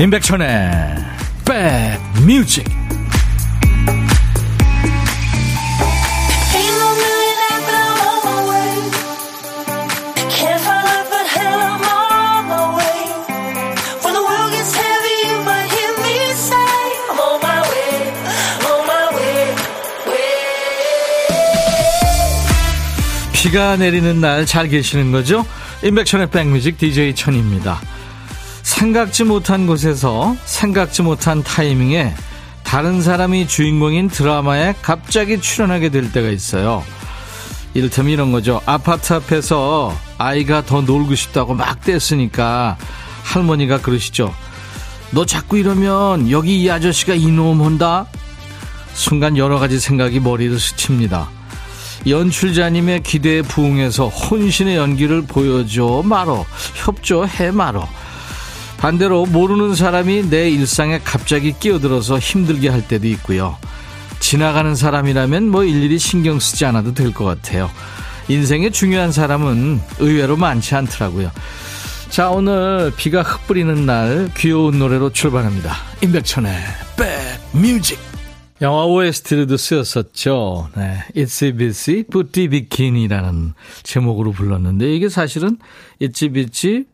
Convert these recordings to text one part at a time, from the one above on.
임백천의 백뮤직 비가 내리는 날 잘 계시는 거죠? 임백천의 백뮤직 DJ 천입니다. 생각지 못한 곳에서 생각지 못한 타이밍에 다른 사람이 주인공인 드라마에 갑자기 출연하게 될 때가 있어요. 이를테면 이런 거죠. 아파트 앞에서 아이가 더 놀고 싶다고 막 뗐으니까 할머니가 그러시죠. 너 자꾸 이러면 여기 이 아저씨가 이놈 한다? 순간 여러 가지 생각이 머리를 스칩니다. 연출자님의 기대에 부응해서 혼신의 연기를 보여줘 말어 협조해 말어 반대로 모르는 사람이 내 일상에 갑자기 끼어들어서 힘들게 할 때도 있고요. 지나가는 사람이라면 뭐 일일이 신경 쓰지 않아도 될 것 같아요. 인생에 중요한 사람은 의외로 많지 않더라고요. 자, 오늘 비가 흩뿌리는 날 귀여운 노래로 출발합니다. 임백천의 백뮤직. 영화 OST로도 쓰였었죠. 네. Itsy Bitsy Petit Bikini라는 제목으로 불렀는데 이게 사실은 Bitsy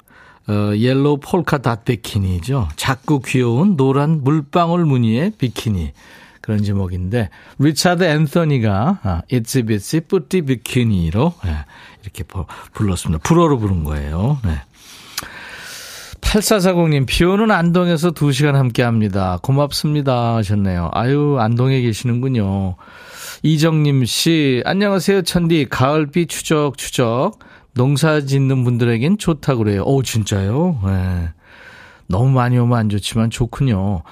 어, Yellow Polka Dot Bikini죠. 작고 귀여운 노란 물방울 무늬의 비키니. 그런 제목인데, 리차드 앤서니가 아, It's Bitsy 뿌띠 비키니로 네, 이렇게 불렀습니다. 불어로 부른 거예요. 네. 8440님, 비 오는 안동에서 2시간 함께 합니다. 고맙습니다. 하셨네요. 아유, 안동에 계시는군요. 이정님 씨, 안녕하세요, 천디. 가을비 추적추적. 농사 짓는 분들에겐 좋다고 그래요. 오, 진짜요? 네. 너무 많이 오면 안 좋지만 좋군요.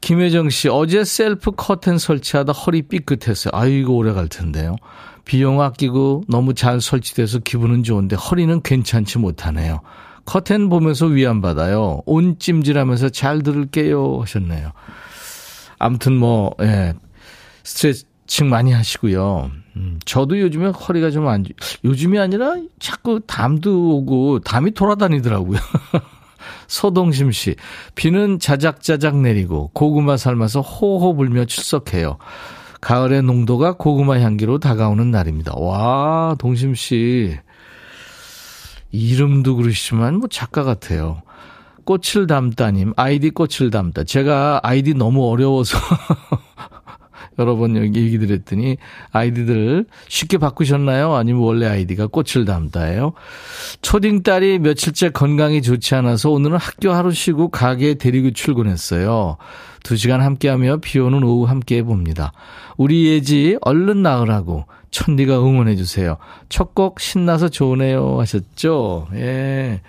김혜정 씨, 어제 셀프 커튼 설치하다 허리 삐끗했어요. 아이고, 오래 갈 텐데요. 비용 아끼고 너무 잘 설치돼서 기분은 좋은데 허리는 괜찮지 못하네요. 커튼 보면서 위안받아요. 온 찜질하면서 잘 들을게요. 하셨네요. 아무튼 뭐, 예. 스트레 칭 많이 하시고요. 음, 저도 요즘에 허리가 좀 안, 요즘이 아니라 자꾸 담도 오고 담이 돌아다니더라고요. 서동심 씨, 비는 자작자작 내리고 고구마 삶아서 호호 불며 출석해요. 가을의 농도가 고구마 향기로 다가오는 날입니다. 와, 동심 씨. 이름도 그러시지만 뭐 작가 같아요. 꽃을 담다님, 아이디 꽃을 담다. 제가 아이디 너무 어려워서 여러 번 여기 얘기 드렸더니 아이디들 쉽게 바꾸셨나요? 아니면 원래 아이디가 꽃을 담다예요? 초딩 딸이 며칠째 건강이 좋지 않아서 오늘은 학교 하루 쉬고 가게에 데리고 출근했어요. 두 시간 함께하며 비 오는 오후 함께 해 봅니다. 우리 예지 얼른 나으라고 천디가 응원해 주세요. 첫 곡 신나서 좋으네요 하셨죠? 예.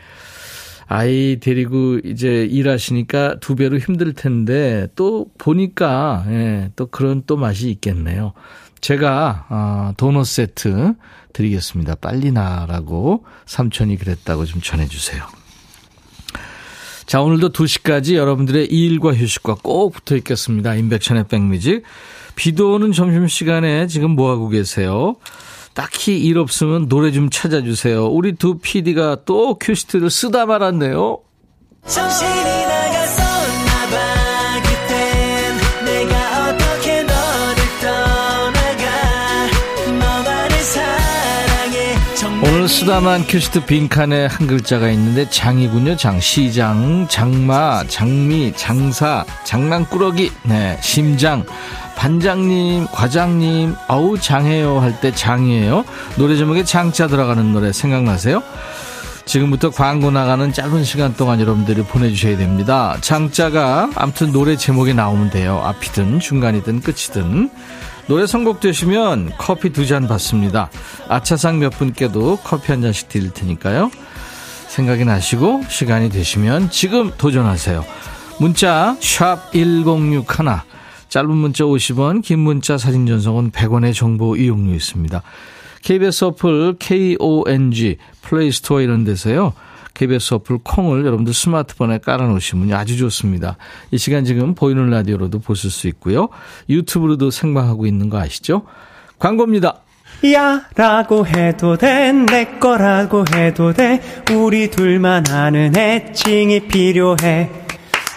아이 데리고 이제 일하시니까 두 배로 힘들 텐데 또 보니까 예, 또 그런 또 맛이 있겠네요. 제가 어, 도넛 세트 드리겠습니다. 빨리 나라고 삼촌이 그랬다고 좀 전해주세요. 자 오늘도 2시까지 여러분들의 일과 휴식과 꼭 붙어 있겠습니다. 인백션의 백뮤직. 비도 오는 점심시간에 지금 뭐하고 계세요? 딱히 일 없으면 노래 좀 찾아주세요. 우리 두 PD가 또 큐시트를 쓰다 말았네요. 쓰다만 큐시트 빈칸에 한 글자가 있는데 장이군요. 장 시장, 장마, 장미, 장사, 장난꾸러기, 네 심장. 반장님, 과장님, 아우 장해요 할 때 장이에요. 노래 제목에 장자 들어가는 노래 생각나세요? 지금부터 광고 나가는 짧은 시간 동안 여러분들이 보내주셔야 됩니다. 장자가 아무튼 노래 제목에 나오면 돼요. 앞이든 중간이든 끝이든. 노래 선곡되시면 커피 두 잔 받습니다. 아차상 몇 분께도 커피 한 잔씩 드릴 테니까요. 생각이 나시고 시간이 되시면 지금 도전하세요. 문자 1061, 짧은 문자 50원, 긴 문자 사진 전송은 100원의 정보 이용료 있습니다. KBS 어플 KONG 플레이스토어 이런 데서요. KBS 어플 콩을 여러분들 스마트폰에 깔아놓으시면 아주 좋습니다. 이 시간 지금 보이는 라디오로도 보실 수 있고요. 유튜브로도 생방하고 있는 거 아시죠? 광고입니다. 야 라고 해도 돼 내 거라고 해도 돼 우리 둘만 아는 애칭이 필요해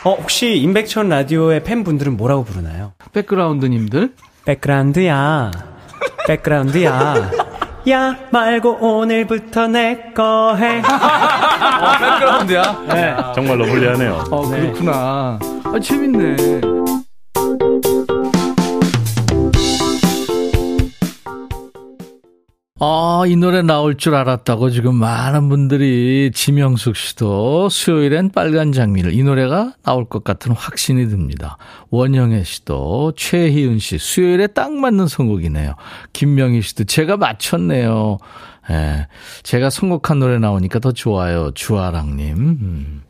어, 혹시 임백천 라디오의 팬분들은 뭐라고 부르나요? 백그라운드님들? 백그라운드야. 백그라운드야. 야 말고 오늘부터 내 거 해. 어, 백그라운드야? 네. 정말로 불리하네요. 어, 그렇구나. 아, 재밌네. 아, 이 노래 나올 줄 알았다고 지금 많은 분들이 지명숙 씨도 수요일엔 빨간 장미를 이 노래가 나올 것 같은 확신이 듭니다. 원영애 씨도 최희은 씨 수요일에 딱 맞는 선곡이네요. 김명희 씨도 제가 맞췄네요. 예. 제가 선곡한 노래 나오니까 더 좋아요. 주아랑님. 음.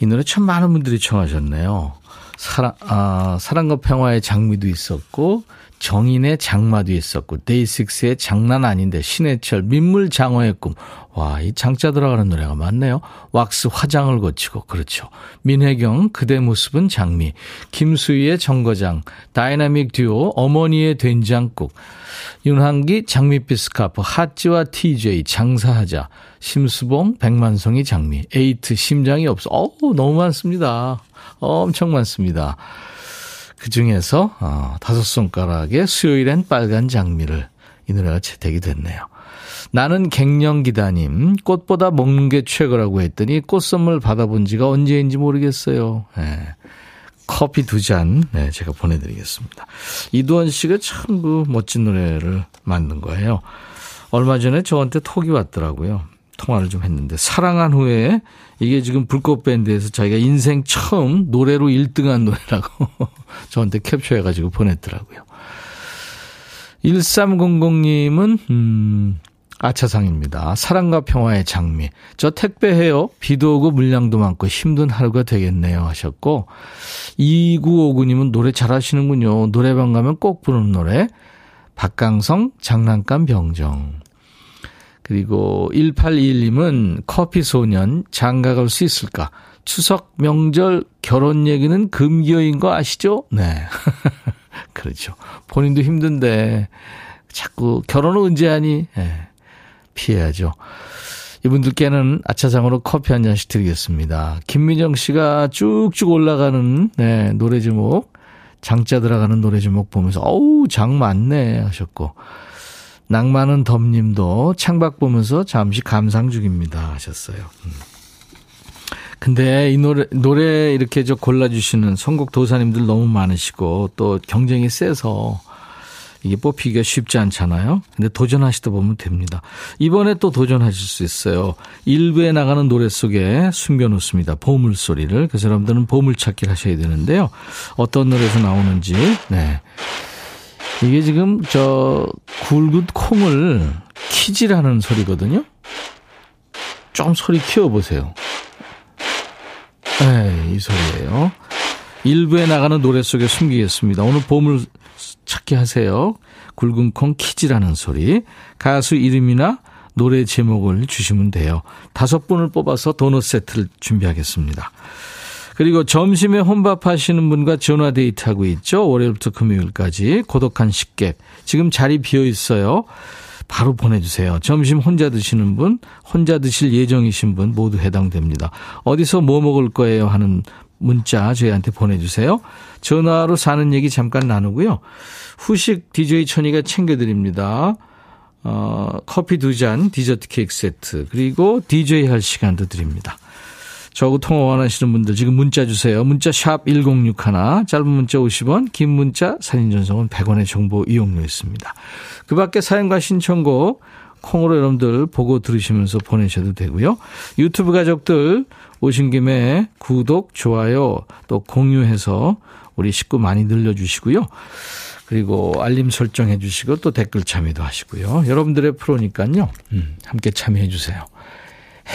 이 노래 참 많은 분들이 청하셨네요. 사랑, 아, 사랑과 평화의 장미도 있었고, 정인의 장마도 있었고 데이식스의 장난 아닌데 신해철 민물 장어의 꿈. 와, 이 장자 들어가는 노래가 많네요. 왁스 화장을 고치고 그렇죠. 민혜경 그대 모습은 장미. 김수희의 정거장. 다이나믹 듀오 어머니의 된장국. 윤항기 장미빛 스카프. 하찌와 TJ 장사하자. 심수봉 백만송이 장미. 에이트 심장이 없어. 어우 너무 많습니다. 엄청 많습니다. 그 중에서 어, 다섯 손가락의 수요일엔 빨간 장미를 이 노래가 채택이 됐네요. 나는 갱년기다님 꽃보다 먹는 게 최고라고 했더니 꽃 선물 받아본 지가 언제인지 모르겠어요. 네. 커피 두 잔, 네, 제가 보내드리겠습니다. 이두원 씨가 참 그 멋진 노래를 만든 거예요. 얼마 전에 저한테 톡이 왔더라고요. 통화를 좀 했는데 사랑한 후에 이게 지금 불꽃 밴드에서 자기가 인생 처음 노래로 1등한 노래라고 저한테 캡처해 가지고 보냈더라고요. 1300님은 음, 아차상입니다. 사랑과 평화의 장미. 저 택배해요. 비도 오고 물량도 많고 힘든 하루가 되겠네요 하셨고 2959님은 노래 잘하시는군요. 노래방 가면 꼭 부르는 노래. 박강성 장난감 병정. 그리고 1821님은 커피 소년 장가갈 수 있을까? 추석 명절 결혼 얘기는 금기어인 거 아시죠? 네. 그렇죠. 본인도 힘든데 자꾸 결혼은 언제 하니? 네. 피해야죠. 이분들께는 아차상으로 커피 한 잔씩 드리겠습니다. 김민정 씨가 쭉쭉 올라가는 네, 노래 제목, 장자 들어가는 노래 제목 보면서 어우 장 많네 하셨고 낭만은 덤님도 창밖 보면서 잠시 감상 중입니다 하셨어요. 음. 근데 이 노래, 노래 이렇게 저 골라주시는 선곡 도사님들 너무 많으시고 또 경쟁이 세서 이게 뽑히기가 쉽지 않잖아요. 근데 도전하시다 보면 됩니다. 이번에 또 도전하실 수 있어요. 일부에 나가는 노래 속에 숨겨놓습니다. 보물소리를. 그래서 여러분들은 보물찾기를 하셔야 되는데요. 어떤 노래에서 나오는지, 네. 이게 지금 저 굵은 콩을 키지라는 소리거든요. 좀 소리 키워보세요. 네, 이 소리예요. 일부에 나가는 노래 속에 숨기겠습니다. 오늘 보물 찾기 하세요. 굵은 콩 키지라는 소리. 가수 이름이나 노래 제목을 주시면 돼요. 다섯 분을 뽑아서 도넛 세트를 준비하겠습니다. 그리고 점심에 혼밥 하시는 분과 전화 데이트하고 있죠. 월요일부터 금요일까지 고독한 식객. 지금 자리 비어 있어요. 바로 보내주세요. 점심 혼자 드시는 분, 혼자 드실 예정이신 분 모두 해당됩니다. 어디서 뭐 먹을 거예요 하는 문자 저희한테 보내주세요. 전화로 사는 얘기 잠깐 나누고요. 후식 DJ 천이가 챙겨드립니다. 어, 커피 두 잔, 디저트 케이크 세트, 그리고 DJ 할 시간도 드립니다. 저하고 통화 원하시는 분들 지금 문자 주세요. 문자 샵 1061, 짧은 문자 50원, 긴 문자 사진 전송은 100원의 정보 이용료 있습니다. 그 밖에 사연과 신청곡 콩으로 여러분들 보고 들으시면서 보내셔도 되고요. 유튜브 가족들 오신 김에 구독, 좋아요 또 공유해서 우리 식구 많이 늘려주시고요. 그리고 알림 설정해 주시고 또 댓글 참여도 하시고요. 여러분들의 프로니까요. 음, 함께 참여해 주세요.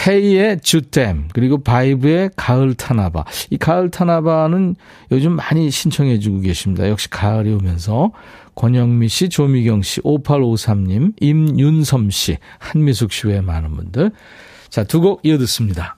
헤이의 Je t'aime 그리고 바이브의 가을 타나 봐. 이 가을 타나 봐는 요즘 많이 신청해 주고 계십니다. 역시 가을이 오면서 권영미 씨, 조미경 씨, 5853님, 임윤섬 씨, 한미숙 씨 외에 많은 분들. 자, 두 곡 이어 듣습니다.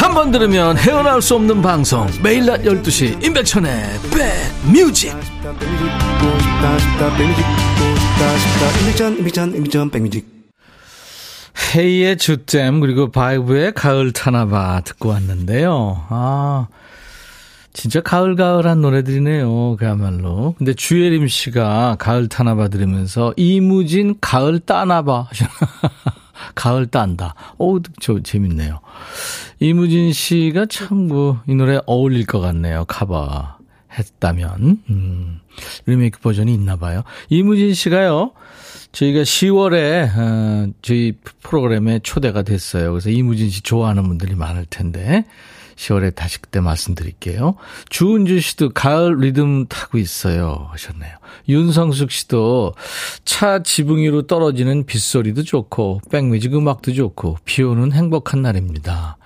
한 번 들으면 헤어나올 수 없는 방송 매일 낮 12시 임백천의 백뮤직 헤이의 주잼 그리고 바이브의 가을 타나봐 듣고 왔는데요. 아 진짜 가을가을한 노래들이네요. 그야말로. 근데 주예림 씨가 가을 타나봐 들으면서 이무진 가을 따나봐 하셨나. 가을 딴다. 오, 저 재밌네요. 이무진 씨가 참, 뭐, 이 노래 어울릴 것 같네요. 카바 했다면. 음, 리메이크 버전이 있나 봐요. 이무진 씨가요, 저희가 10월에, 어, 저희 프로그램에 초대가 됐어요. 그래서 이무진 씨 좋아하는 분들이 많을 텐데, 10월에 다시 그때 말씀드릴게요. 주은주 씨도 가을 리듬 타고 있어요. 하셨네요. 윤성숙 씨도 차 지붕 위로 떨어지는 빗소리도 좋고, 백뮤직 음악도 좋고, 비 오는 행복한 날입니다.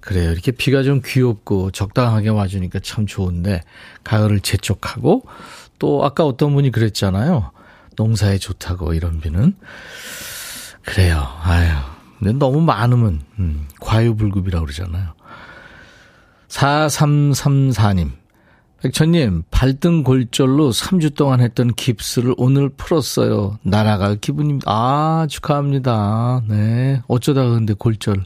그래요. 이렇게 비가 좀 귀엽고 적당하게 와주니까 참 좋은데, 가을을 재촉하고, 또 아까 어떤 분이 그랬잖아요. 농사에 좋다고, 이런 비는. 그래요. 아유. 근데 너무 많으면, 음, 과유불급이라고 그러잖아요. 4334님. 백천님, 발등 골절로 3주 동안 했던 깁스를 오늘 풀었어요. 날아갈 기분입니다. 아, 축하합니다. 네. 어쩌다가 근데 골절.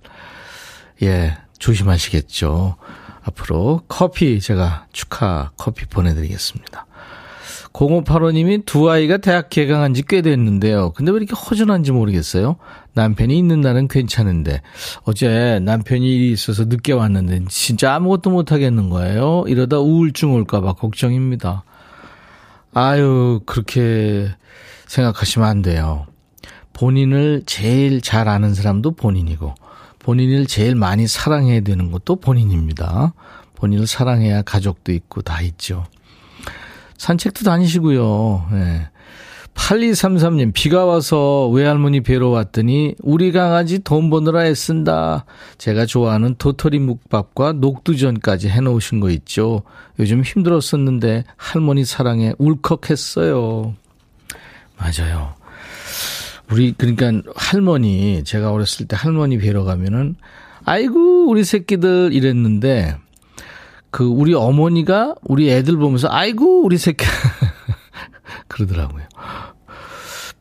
예, 조심하시겠죠. 앞으로 커피 제가 축하 커피 보내드리겠습니다. 0585님이 두 아이가 대학 개강한 지 꽤 됐는데요. 근데 왜 이렇게 허전한지 모르겠어요. 남편이 있는 날은 괜찮은데 어제 남편이 일이 있어서 늦게 왔는데 진짜 아무것도 못 하겠는 거예요. 이러다 우울증 올까봐 걱정입니다. 아유 그렇게 생각하시면 안 돼요. 본인을 제일 잘 아는 사람도 본인이고 본인을 제일 많이 사랑해야 되는 것도 본인입니다. 본인을 사랑해야 가족도 있고 다 있죠. 산책도 다니시고요. 네. 8233님, 비가 와서 외할머니 뵈러 왔더니 우리 강아지 돈 버느라 애쓴다. 제가 좋아하는 도토리 묵밥과 녹두전까지 해놓으신 거 있죠. 요즘 힘들었었는데 할머니 사랑에 울컥했어요. 맞아요. 우리, 그러니까 할머니, 제가 어렸을 때 할머니 뵈러 가면은 아이고, 우리 새끼들 이랬는데 그 우리 어머니가 우리 애들 보면서 아이고 우리 새끼 그러더라고요.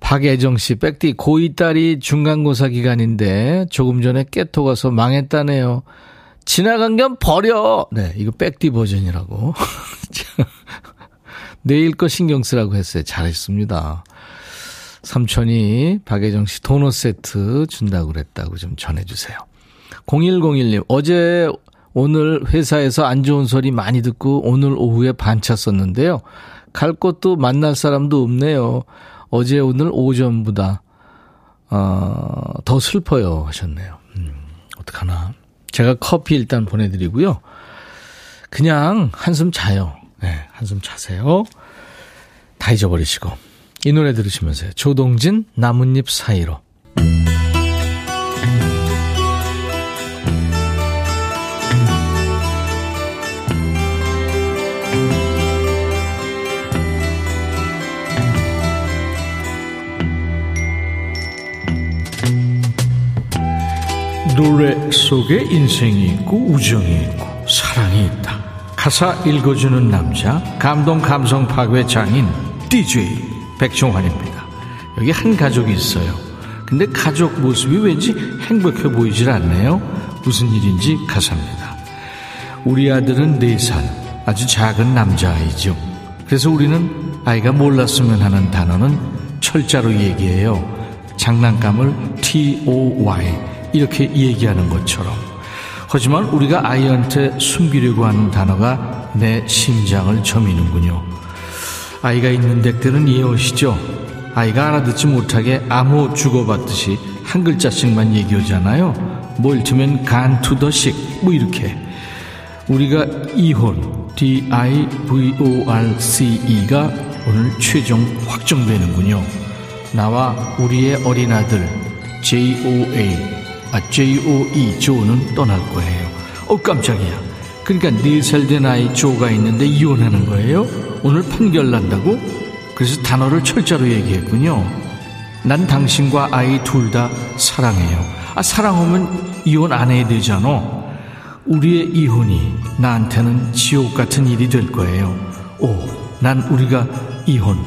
박애정 씨, 백디 고2 딸이 중간고사 기간인데 조금 전에 깨토 가서 망했다네요. 지나간 겸 버려. 네, 이거 백디 버전이라고. 내일 거 신경 쓰라고 했어요. 잘했습니다. 삼촌이 박예정 씨 도넛 세트 준다고 그랬다고 좀 전해주세요. 0101님, 어제 오늘 회사에서 안 좋은 소리 많이 듣고 오늘 오후에 반차 썼는데요. 갈 곳도 만날 사람도 없네요. 어제 오늘 오전보다 어, 더 슬퍼요 하셨네요. 음, 어떡하나. 제가 커피 일단 보내드리고요. 그냥 한숨 자요. 네, 한숨 자세요. 다 잊어버리시고. 이 노래 들으시면서요. 조동진 나뭇잎 사이로. 노래 속에 인생이 있고 우정이 있고 사랑이 있다. 가사 읽어주는 남자 감동 감성 파괴 장인 DJ 백종환입니다. 여기 한 가족이 있어요. 근데 가족 모습이 왠지 행복해 보이질 않네요. 무슨 일인지 가사입니다. 우리 아들은 4살 아주 작은 남자아이죠. 그래서 우리는 아이가 몰랐으면 하는 단어는 철자로 얘기해요. 장난감을 T-O-Y 이렇게 얘기하는 것처럼. 하지만 우리가 아이한테 숨기려고 하는 단어가 내 심장을 저미는군요. 아이가 있는 댁들은 이해오시죠? 아이가 알아듣지 못하게 암호 주고받듯이 한 글자씩만 얘기하잖아요. 뭘 틀면 간투더식 뭐 이렇게. 우리가 이혼, D-I-V-O-R-C-E가 오늘 최종 확정되는군요. 나와 우리의 어린아들 J-O-A, 아, J-O-E, 조는 떠날 거예요. 어, 깜짝이야. 그러니까 4살 된 아이 조가 있는데 이혼하는 거예요? 오늘 판결 난다고? 그래서 단어를 철자로 얘기했군요. 난 당신과 아이 둘 다 사랑해요. 아, 사랑하면 이혼 안 해야 되잖아. 우리의 이혼이 나한테는 지옥 같은 일이 될 거예요. 오, 난 우리가 이혼,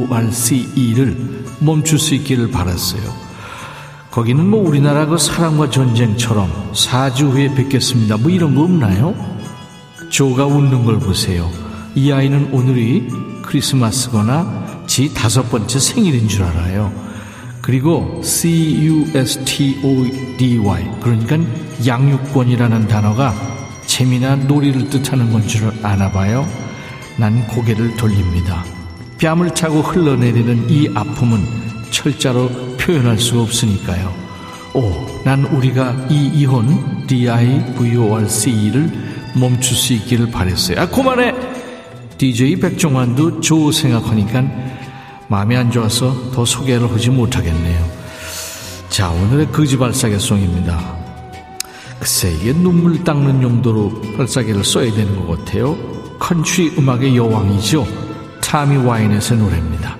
D-I-V-O-R-C-E를 멈출 수 있기를 바랐어요. 거기는 뭐 우리나라 그 사랑과 전쟁처럼 사주 후에 뵙겠습니다. 뭐 이런 거 없나요? 조가 웃는 걸 보세요. 이 아이는 오늘이 크리스마스거나 지 다섯 번째 생일인 줄 알아요. 그리고 C-U-S-T-O-D-Y 그러니까 양육권이라는 단어가 재미나 놀이를 뜻하는 건 줄 아나 봐요. 난 고개를 돌립니다. 뺨을 차고 흘러내리는 이 아픔은 철자로 표현할 수 없으니까요. 오, 난 우리가 이 이혼 D-I-V-O-R-C를 멈출 수 있기를 바랬어요. 아, 그만해! DJ 백종환도 조 생각하니까 마음이 안 좋아서 더 소개를 하지 못하겠네요. 자, 오늘의 거지발싸개 song입니다. 글쎄, 이게 눈물 닦는 용도로 발싸개를 써야 되는 것 같아요. 컨트리 음악의 여왕이죠. 타미 와이넷의 노래입니다.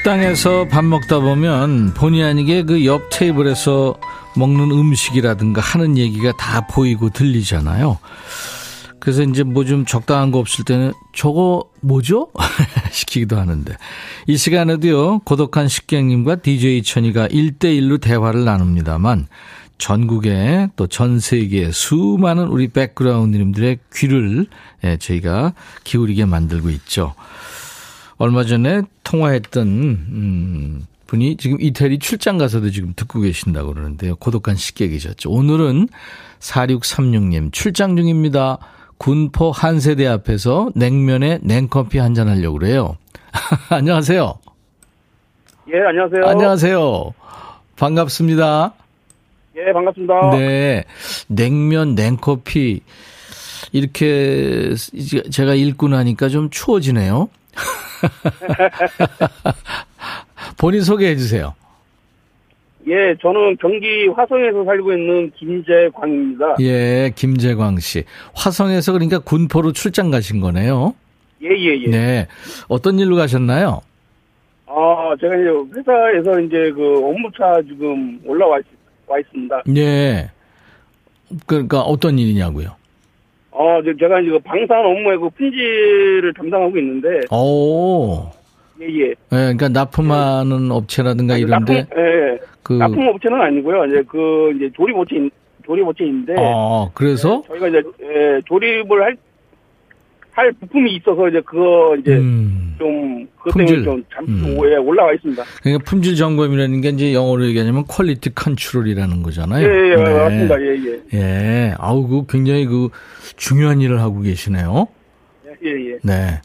식당에서 밥 먹다 보면 본의 아니게 그 옆 테이블에서 먹는 음식이라든가 하는 얘기가 다 보이고 들리잖아요. 그래서 이제 뭐 좀 적당한 거 없을 때는 저거 뭐죠? 시키기도 하는데. 이 시간에도요, 고독한 식객님과 DJ 천이가 1대1로 대화를 나눕니다만, 전국에 또 전 세계 수많은 우리 백그라운드님들의 귀를 예, 저희가 기울이게 만들고 있죠. 얼마 전에 통화했던 음, 분이 지금 이태리 출장 가서도 지금 듣고 계신다고 그러는데요. 고독한 식객이셨죠. 오늘은 4636님 출장 중입니다. 군포 한세대 앞에서 냉면에 냉커피 한 잔 하려고 그래요. 안녕하세요. 예, 안녕하세요. 안녕하세요. 반갑습니다. 예, 반갑습니다. 네. 냉면, 냉커피. 이렇게 제가 읽고 나니까 좀 추워지네요. 본인 소개해 주세요. 예, 저는 경기 화성에서 살고 있는 김재광입니다. 예, 김재광 씨. 화성에서 그러니까 군포로 출장 가신 거네요. 예, 예, 예. 네. 어떤 일로 가셨나요? 아, 제가 이제 회사에서 이제 그 업무차 지금 올라와 있, 와 있습니다. 예. 그러니까 어떤 일이냐고요? 어, 제가 이제 그 방산 업무에 그 품질을 담당하고 있는데. 오. 예, 예. 예, 그러니까 납품하는 업체라든가 이런데. 납품, 예, 그 납품 업체는 아니고요. 이제 그 이제 조립 업체 조립 업체인데. 어, 그래서 예, 저희가 이제 예, 조립을 할, 할 부품이 있어서 이제 그거 이제 음. 좀 그것 때문에 좀 잠시 음. 오해 올라와 있습니다. 그러니까 품질 점검이라는 게 이제 영어로 얘기하면 quality control이라는 거잖아요. 예, 예, 맞습니다. 예, 예. 예. 아우, 그 굉장히 그 중요한 일을 하고 계시네요. 예, 예. 네.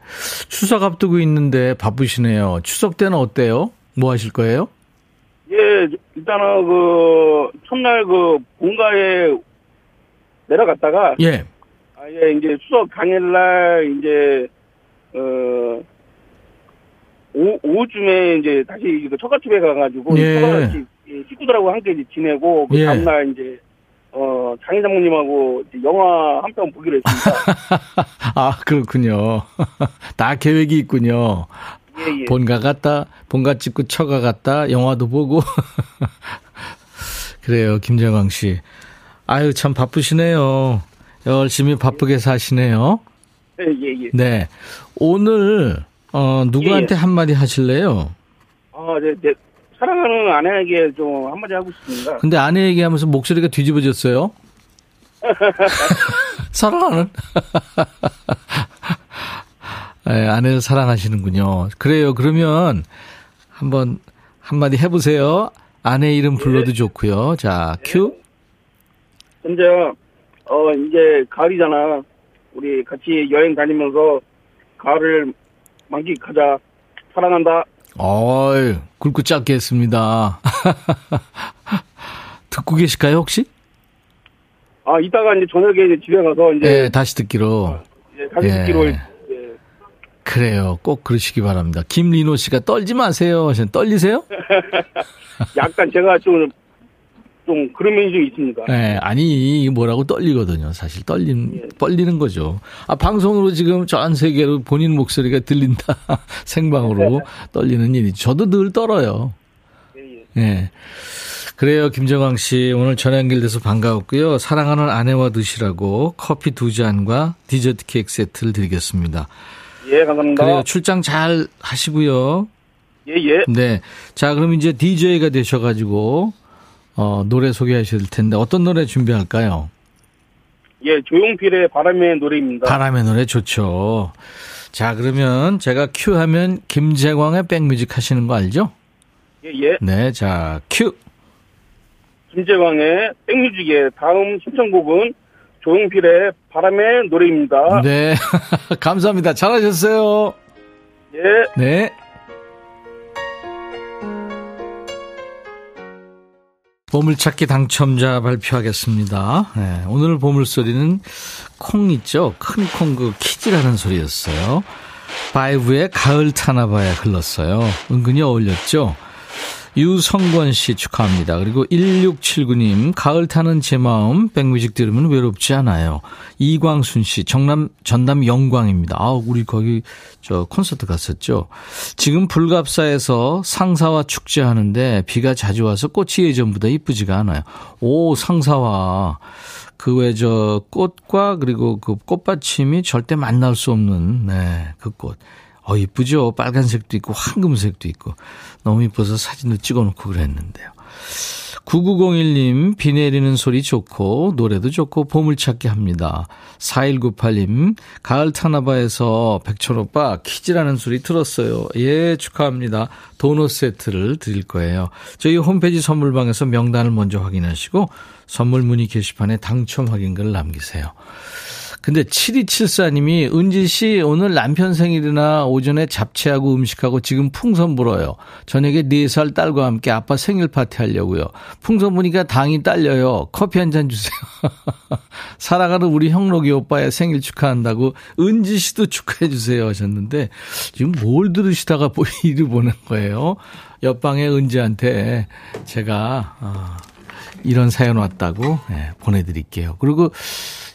추석 앞두고 있는데 바쁘시네요. 추석 때는 어때요? 뭐 하실 거예요? 예, 일단은 그 첫날 그 본가에 내려갔다가 예. 아, 예, 이제 추석 당일날 이제 어 오후, 오후쯤에 이제 다시 그 처갓집에 가가지고 예. 처갓집 예, 식구들하고 함께 이제 지내고 그 예. 다음날 이제 어 장인 장모님하고 영화 한 편 보기로 했습니다. 아, 그렇군요. 다 계획이 있군요. 예, 예. 본가 갔다, 본가 찍고 처가 갔다, 영화도 보고. 그래요, 김재광 씨. 아유, 참 바쁘시네요. 열심히 바쁘게 사시네요. 예, 예, 예. 네. 오늘, 어, 누구한테 예, 예. 한마디 하실래요? 아, 네, 네. 사랑하는 아내에게 좀 한마디 하고 싶습니다. 근데 아내 얘기하면서 목소리가 뒤집어졌어요. 사랑하는? 네, 아내를 사랑하시는군요. 그래요. 그러면 한번 한마디 해보세요. 아내 이름 불러도 네. 좋고요. 자, 큐. 현재 어 이제 가을이잖아. 우리 같이 여행 다니면서 가을을 만끽하자. 사랑한다. 어이, 굵고 짧게 했습니다. 듣고 계실까요, 혹시? 아, 이따가 이제 저녁에 이제 집에 가서 이제. 네, 다시 듣기로. 예, 다시 예. 듣기로. 예. 그래요. 꼭 그러시기 바랍니다. 김리노 씨가 떨지 마세요. 떨리세요? 약간 제가 좀, 좀 그런 면이 좀 있습니다. 네, 아니, 뭐라고 떨리거든요. 사실 떨린, 예. 떨리는 거죠. 아, 방송으로 지금 전 세계로 본인 목소리가 들린다. 생방으로 떨리는 일이. 저도 늘 떨어요. 예, 예. 예. 그래요, 김정광 씨. 오늘 전화 연결돼서 반가웠고요. 사랑하는 아내와 드시라고 커피 두 잔과 디저트 케이크 세트를 드리겠습니다. 예, 감사합니다. 그래요, 출장 잘 하시고요. 예, 예. 네. 자, 그럼 이제 DJ가 되셔가지고, 어, 노래 소개하셔야 될 텐데, 어떤 노래 준비할까요? 예, 조용필의 바람의 노래입니다. 바람의 노래 좋죠. 자, 그러면 제가 큐 하면 김재광의 백뮤직 하시는 거 알죠? 예, 예. 네, 자, 큐. 김재광의 백뮤직의 다음 신청곡은 조용필의 바람의 노래입니다. 네. 감사합니다. 잘하셨어요. 예. 네. 보물찾기 당첨자 발표하겠습니다. 네, 오늘 보물소리는 콩 있죠? 큰 콩 그 키즈라는 소리였어요. 바이브의 가을 타나봐야 흘렀어요. 은근히 어울렸죠? 유성권 씨 축하합니다. 그리고 1679님, 가을 타는 제 마음, 백뮤직 들으면 외롭지 않아요. 이광순 씨, 정남, 전남 영광입니다. 아, 우리 거기, 저, 콘서트 갔었죠. 지금 불갑사에서 상사와 축제하는데 비가 자주 와서 꽃이 예전보다 이쁘지가 않아요. 오, 상사와. 그외저 꽃과 그리고 그 꽃받침이 절대 만날 수 없는, 네, 그 꽃. 어, 이쁘죠? 빨간색도 있고, 황금색도 있고. 너무 이뻐서 사진도 찍어 놓고 그랬는데요. 9901님, 비 내리는 소리 좋고, 노래도 좋고, 보물찾기 합니다. 4198님, 가을 타나바에서 백천오빠 퀴즈라는 소리 들었어요. 예, 축하합니다. 도넛 세트를 드릴 거예요. 저희 홈페이지 선물방에서 명단을 먼저 확인하시고, 선물 문의 게시판에 당첨 확인글을 남기세요. 근데 7274님이 은지 씨 오늘 남편 생일이나 오전에 잡채하고 음식하고 지금 풍선 불어요. 저녁에 4살 딸과 함께 아빠 생일 파티 하려고요. 풍선 부니까 당이 딸려요. 커피 한 잔 주세요. 사랑하는 우리 형록이 오빠의 생일 축하한다고 은지 씨도 축하해 주세요 하셨는데 지금 뭘 들으시다가 이를 보낸 거예요. 옆방의 은지한테 제가 어, 이런 사연 왔다고 네, 보내드릴게요. 그리고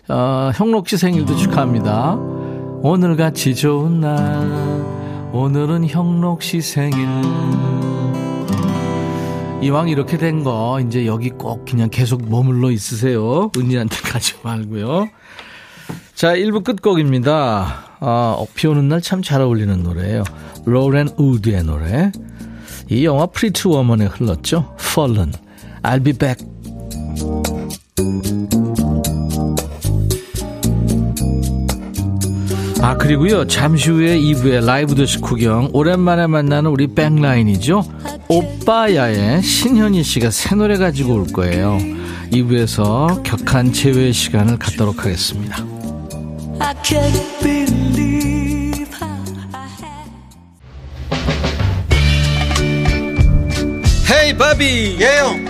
어, 형록 씨 생일도 축하합니다. 오늘같이 좋은 날, 오늘은 형록 씨 생일. 이왕 이렇게 된 거, 이제 여기 꼭 그냥 계속 머물러 있으세요. 은지한테 가지 말고요. 자, 1부 끝곡입니다. 아, 어, 비 오는 날 참 잘 어울리는 노래예요. 로렌 우드의 노래. 이 영화 Pretty Woman에 흘렀죠. Fallen. I'll be back. 아, 그리고요, 잠시 후에 2부에 라이브 도시 구경, 오랜만에 만나는 우리 백라인이죠. 오빠야의 신현희 씨가 새 노래 가지고 올 거예요. 2부에서 격한 제외 시간을 갖도록 하겠습니다. 헤이 바비 예영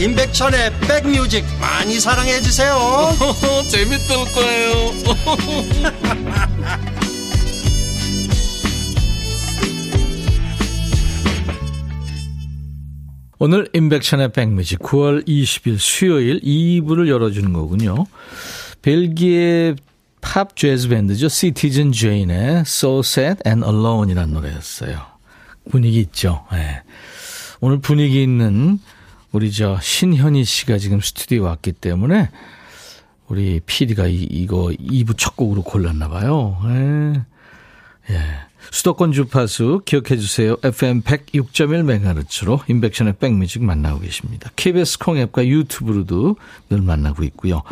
임백천의 백뮤직 많이 사랑해 주세요 재밌을 거예요 오늘 인백션의 백뮤직 9월 20일 수요일 2부를 열어주는 거군요. 벨기에 팝 재즈 밴드죠. 시티즌 제인의 So Sad and Alone이라는 노래였어요. 분위기 있죠. 네. 오늘 분위기 있는 우리 저 신현희 씨가 지금 스튜디오에 왔기 때문에 우리 PD가 이, 이거 2부 첫 곡으로 골랐나 봐요. 예. 예. 수도권 주파수 기억해 주세요. FM 106.1MHz로 인백션의 백뮤직 만나고 계십니다. KBS 콩앱과 유튜브로도 늘 만나고 있고요.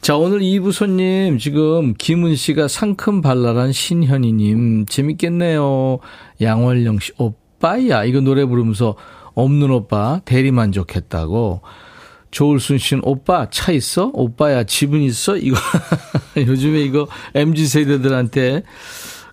자, 오늘 2부 손님, 지금 김은 씨가 상큼 발랄한 신현이님, 재밌겠네요. 양월령 씨, 오빠야. 이거 노래 부르면서 없는 오빠 대리 만족했다고. 조울순 씨는 오빠 차 있어? 오빠야 집은 있어? 이거 요즘에 이거 MZ 세대들한테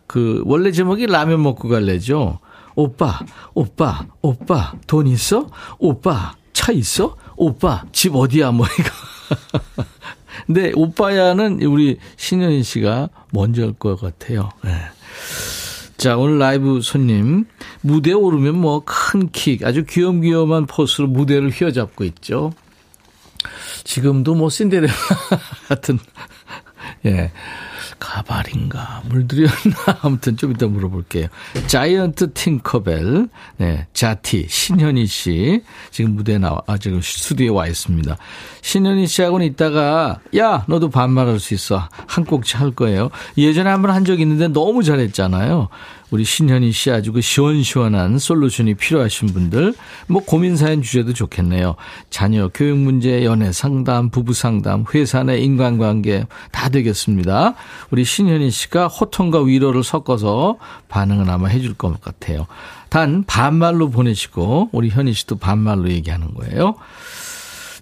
그 원래 제목이 라면 먹고 갈래죠. 오빠, 오빠, 오빠 돈 있어? 오빠 차 있어? 오빠 집 어디야? 뭐 이거. 근데 오빠야는 우리 신현희 씨가 먼저일 것 같아요. 네. 자, 오늘 라이브 손님. 무대에 오르면 뭐 큰 킥, 아주 귀염귀염한 포스로 무대를 휘어잡고 있죠. 지금도 뭐 신데렐라 같은, 예. 가발인가 물들였나 아무튼 좀 이따 물어볼게요. 자이언트 팅커벨 네 자티 신현희 씨 지금 무대에 나와 아 지금 스튜디오에 와 있습니다. 신현희 씨하고는 이따가 야 너도 반말할 수 있어 한 곡치 할 거예요. 예전에 한번한적 있는데 너무 잘했잖아요. 우리 신현희 씨 아주 그 시원시원한 솔루션이 필요하신 분들, 뭐 고민사연 주제도 좋겠네요. 자녀 교육 문제, 연애 상담, 부부 상담, 회사 내 인간관계 다 되겠습니다. 우리 신현희 씨가 호통과 위로를 섞어서 반응은 아마 해줄 것 같아요. 단, 반말로 보내시고, 우리 현희 씨도 반말로 얘기하는 거예요.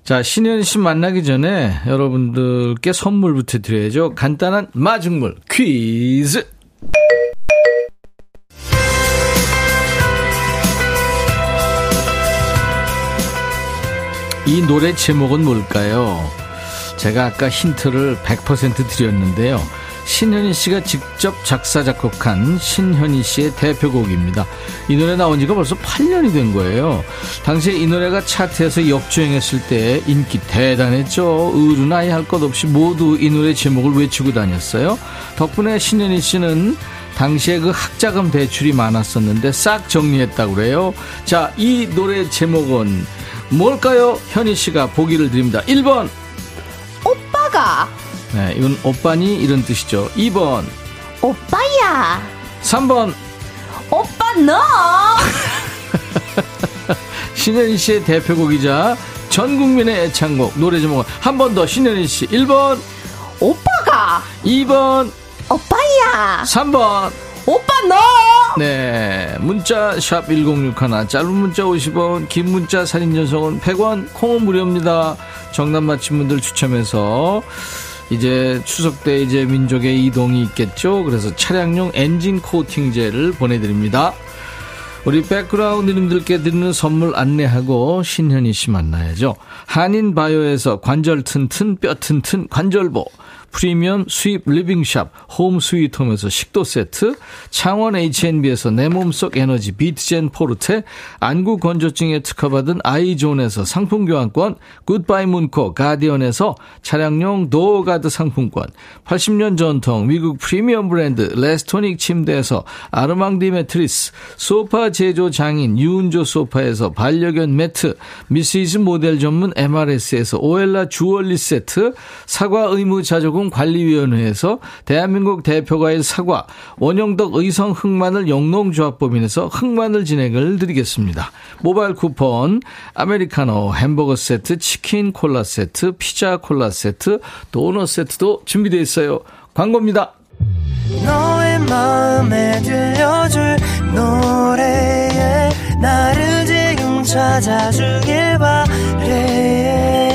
자, 신현희 씨 만나기 전에 여러분들께 선물부터 드려야죠. 간단한 마중물 퀴즈! 이 노래 제목은 뭘까요? 제가 아까 힌트를 100% 드렸는데요. 신현희 씨가 직접 작사, 작곡한 신현희 씨의 대표곡입니다. 이 노래 나온 지가 벌써 8년이 된 거예요. 당시에 이 노래가 차트에서 역주행했을 때 인기 대단했죠. 어른아이 할 것 없이 모두 이 노래 제목을 외치고 다녔어요. 덕분에 신현희 씨는 당시에 그 학자금 대출이 많았었는데 싹 정리했다고 그래요. 자, 이 노래 제목은 뭘까요? 현희 씨가 보기를 드립니다. 1번. 오빠가. 네, 이건 오빠니 이런 뜻이죠. 2번. 오빠야. 3번. 오빠 너. 신현희 씨의 대표곡이자 전 국민의 애창곡 노래 제목 한 번 더 신현희 씨 1번 오빠가 2번 오빠야 3번 오빠 너 네. 문자 샵 1061, 짧은 문자 50원, 긴 문자 사진 전송은 100원, 콩은 무료입니다. 정답 맞힌 분들 추첨해서 이제 추석 때 이제 민족의 이동이 있겠죠. 그래서 차량용 엔진 코팅제를 보내드립니다. 우리 백그라운드님들께 드리는 선물 안내하고 신현희 씨 만나야죠. 한인바이오에서 관절 튼튼 뼈 튼튼 관절보 프리미엄 수입 living shop 홈 스위트홈에서 식도 세트, 창원 H&B에서 내 몸속 에너지 비트젠 포르테, 안구 건조증에 특허받은 아이존에서 상품 교환권, 굿바이 문코 가디언에서 차량용 door guard 상품권, 80년 전통 미국 프리미엄 브랜드 레스토닉 침대에서 아르망디 매트리스, 소파 제조 장인 유운조 소파에서 반려견 매트, Mrs. 모델 전문 MRS에서 오엘라 주얼리 세트, 사과 의무 자조 금 관리위원회에서 대한민국 대표과일 사과, 원영덕 의성 흑마늘 영농조합법인에서 흑마늘 진행을 드리겠습니다. 모바일 쿠폰, 아메리카노 햄버거 세트, 치킨 콜라 세트, 피자 콜라 세트, 도넛 세트도 준비되어 있어요. 광고입니다. 너의 마음에 들려줄 노래에 나를 지금 찾아주길 바래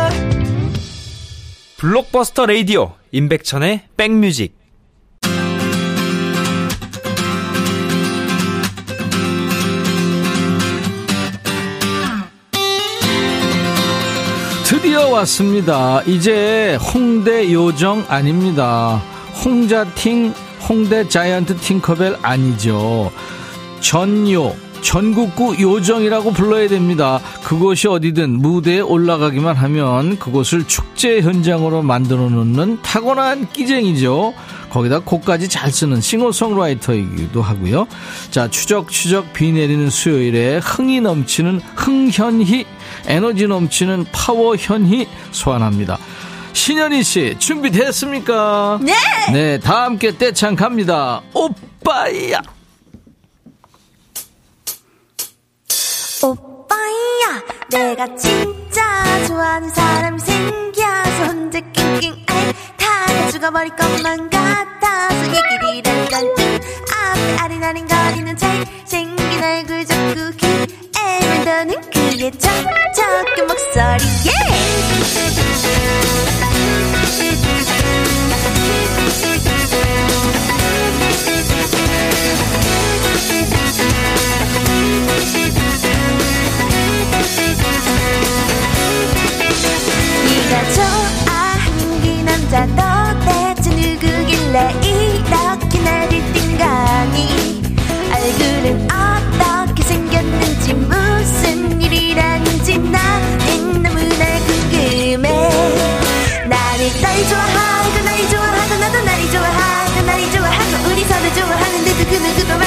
블록버스터 레이디오 임백천의 백뮤직 드디어 왔습니다. 이제 홍대 요정 아닙니다. 홍자팅, 홍대 자이언트 팅커벨 아니죠. 전요, 전국구 요정이라고 불러야 됩니다. 그곳이 어디든 무대에 올라가기만 하면 그곳을 축제 현장으로 만들어 놓는 타고난 끼쟁이죠. 거기다 곡까지 잘 쓰는 싱어송라이터이기도 하고요. 자, 추적추적 비 내리는 수요일에 흥이 넘치는 흥현희, 에너지 넘치는 파워현희 소환합니다. 신현희 씨, 준비됐습니까? 네! 네, 다 함께 떼창 갑니다. 오빠야! 오빠야. 내가 진짜 좋아하는 사람이 생겨서 혼자 낑낑 앓다 죽어버릴 것만 같아서 얘기를 널 앞에 아린아린 거리는 잘생긴 얼굴 자꾸 귀에 맴도는 그의 촉촉한 목소리에. 네 그 남자 도대체 누구길래 이렇게 나를 띵가니? 얼굴은 어떻게 생겼는지 무슨 일이라는지 나는 너무나 궁금해. 나를 널 좋아하고 널 좋아하고 너도 나를 좋아하고 나를 좋아하고 우리 서로 좋아하는데도 그 누구도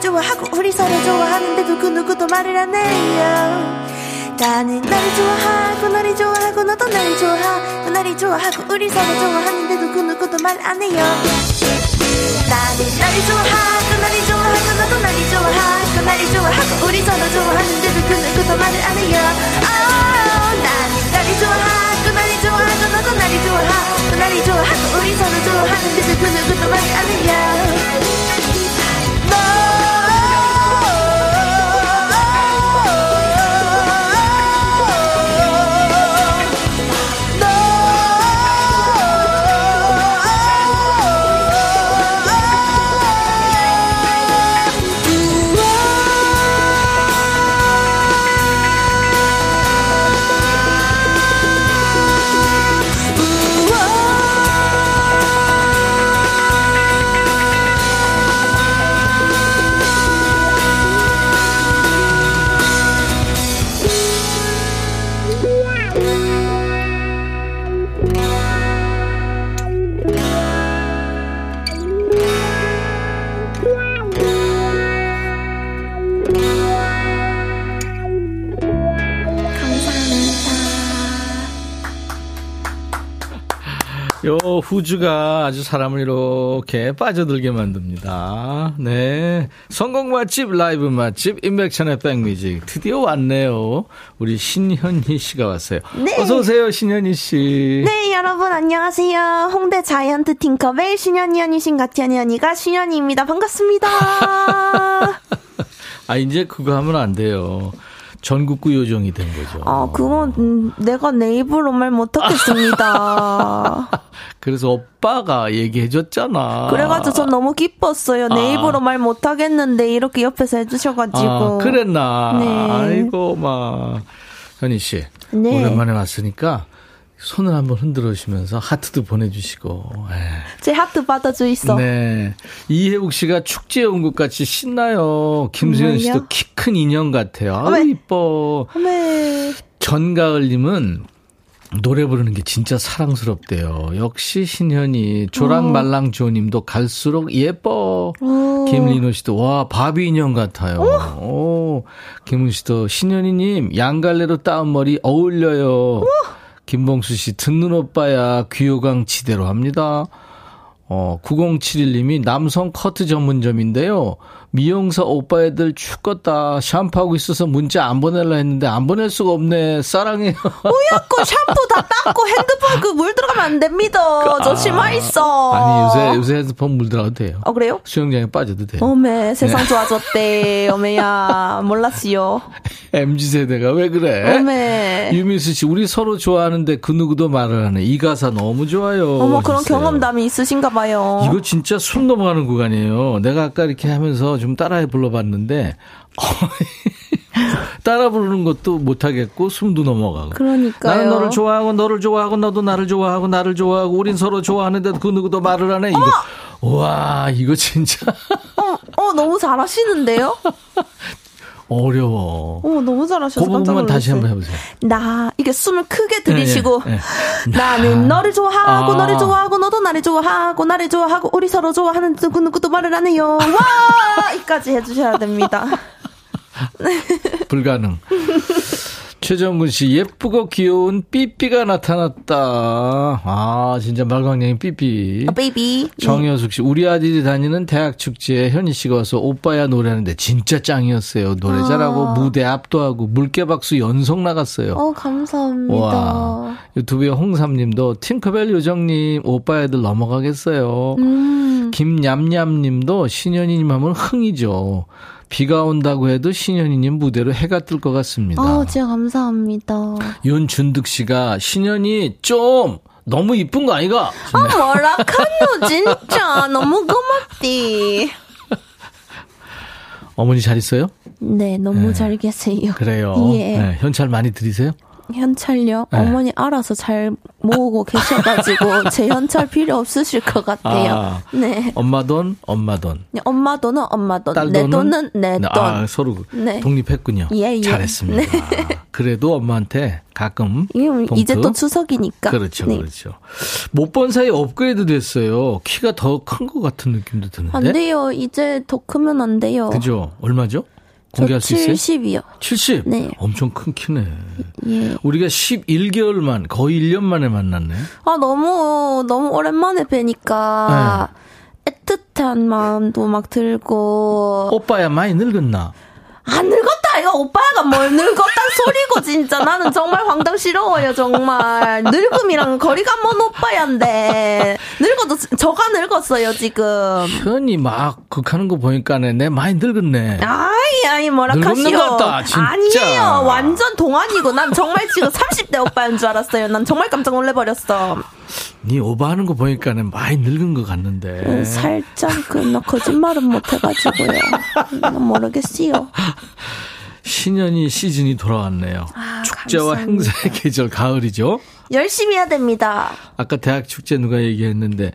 좋아하고 나를 우리 서로 좋아하는데도 그 누구도 말을 안 해요. 나는 너를 좋아하고 너를 좋아하고 너도 나를 좋아하고 나를 좋아하고 우리 서로 좋아하는데도 그 누구도 말 안 해요. 나는 너를 좋아하고 너를 좋아하고 너도 나를 좋아하고 나를 좋아하고 우리 서로 좋아하는데도 그 누구도 말을 안 해요. 나를 좋아하고 나를 좋아하고 우리 서로 좋아하는데도 그 누구도 말을 안 해요 요 후주가 아주 사람을 이렇게 빠져들게 만듭니다. 네. 성공 맛집, 라이브 맛집, 인백천의 백뮤직. 드디어 왔네요. 우리 신현희 씨가 왔어요. 네. 어서오세요, 신현희 씨. 네, 여러분 안녕하세요. 홍대 자이언트 팅커벨 신현이 언니신 가티언니 언니가 신현이입니다. 반갑습니다. 아, 이제 그거 하면 안 돼요. 전국구 요정이 된 거죠. 아, 그건 음, 내가 내 입으로 말 못하겠습니다. 그래서 오빠가 얘기해줬잖아. 그래가지고 전 너무 기뻤어요. 내 아. 입으로 말 못하겠는데 이렇게 옆에서 해주셔가지고. 아, 그랬나. 네. 아이고, 막. 현희 씨. 네. 오랜만에 왔으니까 손을 한번 흔들어 주시면서 하트도 보내주시고. 예. 제 하트 받아줘 있어. 네. 이혜욱 씨가 축제에 온 것 같이 신나요. 김수현 씨도? 키 큰 인형 같아요. 아유, 어메. 이뻐. 어메. 전가을님은 노래 부르는 게 진짜 사랑스럽대요. 역시 신현이 조랑말랑 조님도 갈수록 예뻐. 오. 김리노 씨도 와 바비 인형 같아요. 오. 김은 씨도 신현이님 양갈래로 따은 머리 어울려요. 김봉수 씨 듣는 오빠야 귀요강 지대로 합니다. 어 9071님이 남성 커트 전문점인데요. 미용사 오빠애들 죽겠다. 샴푸하고 있어서 문자 안 보낼라 했는데 안 보낼 수가 없네. 사랑해요. 뽀얗고 샴푸 다 닦고 핸드폰 그 물 들어가면 안 됩니다. 저 심화 있어. 아니 요새 요새 핸드폰 물 들어가도 돼요. 어 그래요? 수영장에 빠져도 돼요. 어메 세상 좋아졌대. 어메야 몰랐지요. MZ 세대가 왜 그래? 어메. 유미수 씨, 우리 서로 좋아하는데 그 누구도 말을 하네. 이 가사 너무 좋아요. 어머 그런 하셨어요. 경험담이 있으신가 봐요. 이거 진짜 숨 넘어가는 구간이에요. 내가 아까 이렇게 하면서 좀 따라해 불러봤는데, 따라 부르는 것도 못하겠고, 숨도 넘어가고. 그러니까요. 나는 너를 좋아하고, 너를 좋아하고, 너도 나를 좋아하고, 나를 좋아하고, 우린 서로 좋아하는데 그 누구도 말을 하네. 이거, 와, 이거 진짜 어, 어 너무 잘하시는데요? 어려워. 어 너무 잘하셔서 그 깜짝 부분만 다시 놀랐어요. 한번 해보세요. 나 이게 숨을 크게 들이쉬고 예, 예, 예. 나는 너를 좋아하고 아. 너를 좋아하고 너도 나를 좋아하고 나를 좋아하고 우리 서로 좋아하는 누구 누구도 말을 안 해요. 와 이까지 해주셔야 됩니다. 불가능. 최정근 씨, 예쁘고 귀여운 삐삐가 나타났다. 아, 진짜 말광량이 삐삐. 아, baby. 정효숙 씨, 우리 아들이 다니는 대학 축제에 현희 씨가 와서 오빠야 노래하는데 진짜 짱이었어요. 노래 잘하고 아. 무대 압도하고 물개박수 연속 나갔어요. 어 감사합니다. 와. 유튜브에 홍삼님도 팅커벨 요정님 오빠야들 넘어가겠어요. 음. 김냠냠님도 신현이님 하면 흥이죠. 비가 온다고 해도 신현이님 무대로 해가 뜰 것 같습니다. 어 진짜 감사합니다. 윤준득 씨가 신현이 좀 너무 이쁜 거 아이가? 아 뭐라카노 진짜 너무 고맙디. 어머니 잘 있어요? 네 너무 네. 잘 계세요. 그래요. 예. 네, 현찰 많이 드리세요? 현찰요? 네. 어머니 알아서 잘 모으고 계셔가지고 제 현찰 필요 없으실 것 같아요. 아. 네. 엄마 돈, 엄마 돈. 엄마 돈은 엄마 돈, 딸 내 돈은? 내 돈. 아, 서로 네. 독립했군요. 예, 예. 잘했습니다. 그래도 엄마한테 가끔 봉투? 이제 또 추석이니까. 그렇죠, 네. 그렇죠. 못 본 사이 업그레이드 됐어요. 키가 더 큰 것 같은 느낌도 드는데. 안 돼요. 이제 더 크면 안 돼요. 그죠? 얼마죠? 저 공개할 수 있어요? 70이요. 70? 네. 엄청 큰 키네. 예. 우리가 11개월 만, 거의 1년 만에 만났네. 아 너무 너무 오랜만에 뵈니까 네. 애틋한 마음도 막 들고 오빠야 많이 늙었나? 안 늙었다 이거 오빠가 뭘 늙었단 소리고 진짜 나는 정말 황당스러워요 정말 늙음이랑 거리가 먼 오빠야인데 늙어도 저가 늙었어요 지금 현이 막 극하는 거 보니까네. 내 많이 늙었네. 아이 아이 뭐라 늙었는 카시오 것 같다, 진짜. 아니에요 완전 동안이고 난 정말 지금 30대 오빠인 줄 알았어요 난 정말 깜짝 놀래버렸어 네 오버하는 거 보니까는 많이 늙은 것 같는데. 음, 살짝 그나 거짓말은 못해가지고요 난 모르겠어요 신년이 시즌이 돌아왔네요. 아, 축제와 감사합니다. 행사의 계절 가을이죠. 열심히 해야 됩니다 아까 대학 축제 누가 얘기했는데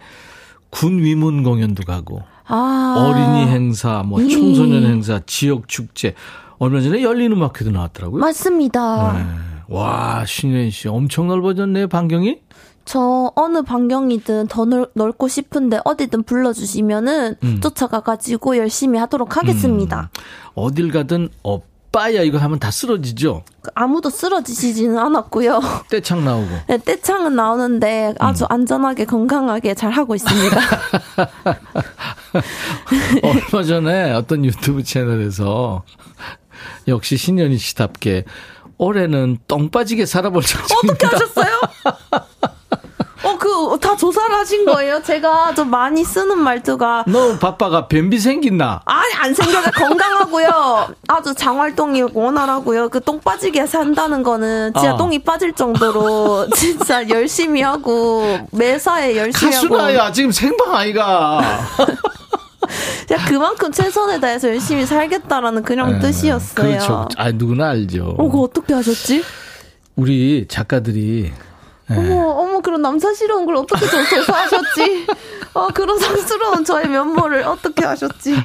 군 위문 공연도 가고 아 어린이 행사, 뭐 음. 청소년 행사, 지역 축제. 얼마 전에 열린 음악회도 나왔더라고요. 맞습니다 네. 와, 신현 씨 엄청 넓어졌네요, 반경이? 저 어느 반경이든 더 넓, 넓고 싶은데 어디든 불러주시면은 음. 쫓아가가지고 열심히 하도록 하겠습니다. 어딜 가든 오 빠야 이거 하면 다 쓰러지죠. 그 아무도 쓰러지시지는 않았고요. 떼창 나오고. 네, 떼창은 나오는데 아주 음. 안전하게 건강하게 잘 하고 있습니다. 얼마 전에 어떤 유튜브 채널에서 역시 신현희 씨답게 올해는 똥 빠지게 살아볼 어떻게 작정입니다. 하셨어요? 어, 그, 다 조사를 하신 거예요? 제가 좀 많이 쓰는 말투가. 너 바빠가 변비 생긴나? 아니, 안 생겨서 건강하고요. 아주 장활동이 원활하고요. 그 똥 빠지게 산다는 거는 진짜 어. 똥이 빠질 정도로 진짜 열심히 하고, 매사에 열심히 하고. 가수나야 지금 생방 아이가. 그냥 그만큼 최선을 다해서 열심히 살겠다라는 그냥 뜻이었어요. 그렇죠. 아 누구나 알죠. 어, 그거 어떻게 하셨지? 우리 작가들이 예. 어머, 어머, 그런 남사스러운 걸 어떻게 저 조사하셨지? 어, 그런 상스러운 저의 면모를 어떻게 하셨지?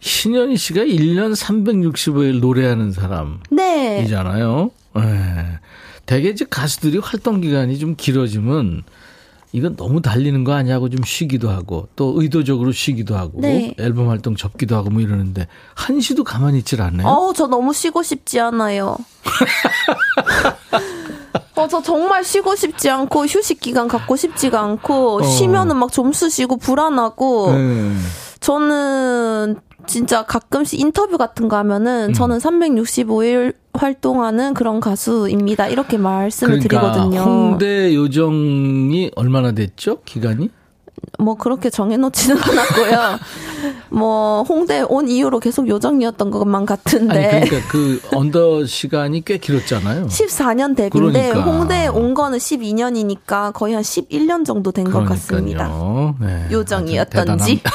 신현희 씨가 1년 365일 노래하는 네. 사람이잖아요. 예. 대개 이제 가수들이 활동 기간이 좀 길어지면 이건 너무 달리는 거 아니냐고 좀 쉬기도 하고 또 의도적으로 쉬기도 하고 네. 앨범 활동 접기도 하고 뭐 이러는데 한 시도 가만히 있질 않네요. 어우, 저 너무 쉬고 싶지 않아요. 어, 저 정말 쉬고 싶지 않고, 휴식 기간 갖고 싶지가 않고, 쉬면은 막 점수 쉬고 불안하고, 네. 저는 진짜 가끔씩 인터뷰 같은 거 음. 하면은, 저는 365일 활동하는 그런 가수입니다. 이렇게 말씀을 그러니까 드리거든요. 홍대 요정이 얼마나 됐죠? 기간이? 뭐 그렇게 정해놓지는 않았고요. 뭐 홍대 온 이후로 계속 요정이었던 것만 같은데. 아니 그러니까 그 언더 시간이 꽤 길었잖아요. 14년 데뷔인데 그러니까. 홍대에 온 거는 12년이니까 거의 한 11년 정도 된 것 같습니다. 네. 요정이었던지.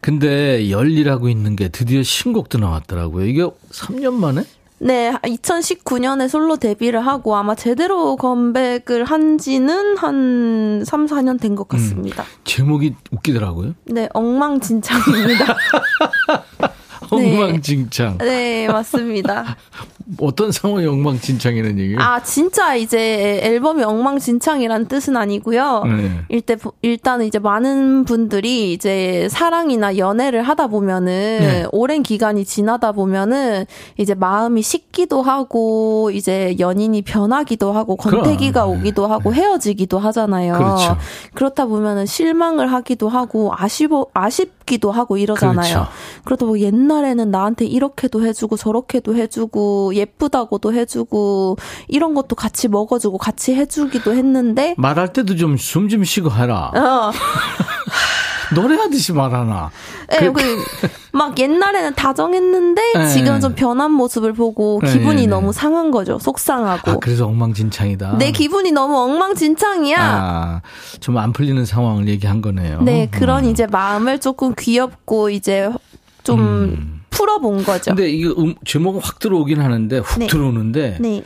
근데 열일하고 있는 게 드디어 신곡도 나왔더라고요. 이게 3년 만에? 네, 2019년에 솔로 데뷔를 하고 아마 제대로 컴백을 한 지는 한 3, 4년 된 것 같습니다. 제목이 웃기더라고요. 네, 엉망진창입니다. 엉망진창. 네, 맞습니다. 어떤 상황이 엉망진창이라는 얘기예요? 아, 진짜 이제 앨범이 엉망진창이란 뜻은 아니고요. 네. 일단, 일단은 이제 많은 분들이 이제 사랑이나 연애를 하다 보면은 네. 오랜 기간이 지나다 보면은 이제 마음이 식기도 하고 이제 연인이 변하기도 하고 권태기가 그럼. 오기도 하고 헤어지기도 하잖아요. 그렇죠. 그렇다 보면은 실망을 하기도 하고 아쉬워, 아쉽 기도 하고 이러잖아요. 그렇죠. 그러다 보면 옛날에는 나한테 이렇게도 해주고 저렇게도 해주고 예쁘다고도 해주고 이런 것도 같이 먹어주고 같이 해주기도 했는데 말할 때도 좀 숨좀 쉬고 해라. 어, 노래하듯이 말하나. 예, 그- 그, 막 옛날에는 다정했는데 네. 지금 좀 변한 모습을 보고 네, 기분이 네, 네. 너무 상한 거죠. 속상하고. 아, 그래서 엉망진창이다. 내 기분이 너무 엉망진창이야. 아, 좀 안 풀리는 상황을 얘기한 거네요. 네, 그런 음. 이제 마음을 조금 귀엽고 이제 좀 풀어본 거죠. 근데 이게 음, 제목은 확 들어오긴 하는데 훅 네. 들어오는데 네.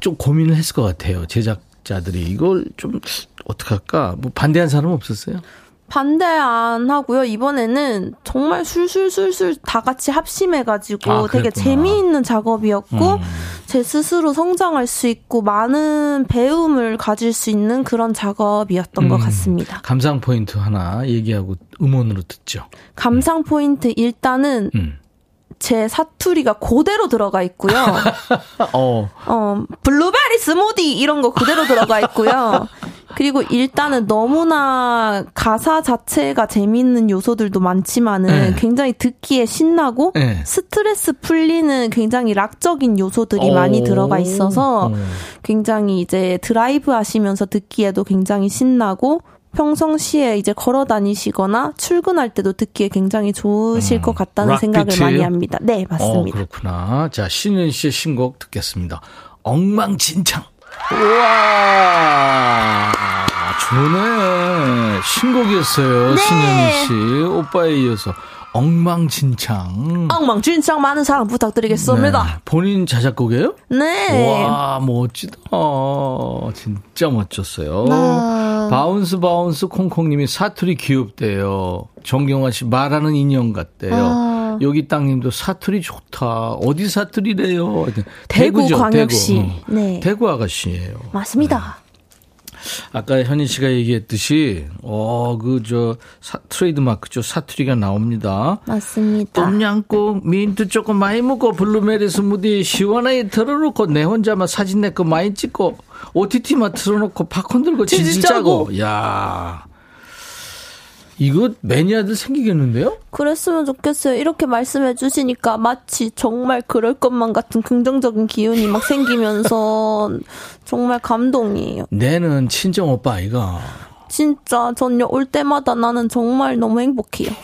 좀 고민을 했을 것 같아요. 제작 자들이 이걸 좀 어떻게 할까? 뭐 반대한 사람 없었어요? 반대 안 하고요. 이번에는 정말 술술술술 다 같이 합심해가지고 아, 되게. 재미있는 작업이었고 음. 제 스스로 성장할 수 있고 많은 배움을 가질 수 있는 그런 작업이었던 것 음. 같습니다. 감상 포인트 하나 얘기하고 음원으로 듣죠. 감상 포인트 일단은 음. 제 사투리가 그대로 들어가 있고요. 어, 어, 블루베리 스무디 이런 거 그대로 들어가 있고요. 그리고 일단은 너무나 가사 자체가 재밌는 요소들도 많지만은 네. 굉장히 듣기에 신나고 네. 스트레스 풀리는 굉장히 락적인 요소들이 오. 많이 들어가 있어서 어. 굉장히 이제 드라이브 하시면서 듣기에도 굉장히 신나고 평상시에 이제 걸어 다니시거나 출근할 때도 듣기에 굉장히 좋으실 것 같다는 음. 락 생각을 비트예요? 많이 합니다. 네, 어, 맞습니다. 그렇구나. 자, 신현 씨의 신곡 듣겠습니다. 엉망진창. 우와, 좋네. 신곡이었어요. 네. 신현희 씨. 오빠에 이어서 엉망진창. 엉망진창 많은 사랑 부탁드리겠습니다. 네. 본인 자작곡이에요? 네. 와, 멋지다. 진짜 멋졌어요. 네. 바운스 바운스 콩콩님이 사투리 귀엽대요. 정경화 씨 말하는 인형 같대요. 아. 여기 땅님도 사투리 좋다. 어디 사투리래요? 대구 대구죠, 광역시. 대구. 어. 네. 대구 아가씨예요. 맞습니다. 아까 현희 씨가 얘기했듯이 어그 저 트레이드 마크죠. 사투리가 나옵니다. 맞습니다. 똠양꿍 민트 조금 많이 먹고 블루베리 스무디 시원하게 털어 넣고 내 혼자만 사진 내 거 많이 찍고 OTT만 틀어놓고 팝콘 들고 치즈 치즈 짜고 야 이거 매니아들 생기겠는데요? 그랬으면 좋겠어요. 이렇게 말씀해 주시니까 마치 정말 그럴 것만 같은 긍정적인 기운이 막 생기면서 정말 감동이에요. 내는 친정 오빠 아이가 진짜 전요 올 때마다 나는 정말 너무 행복해요.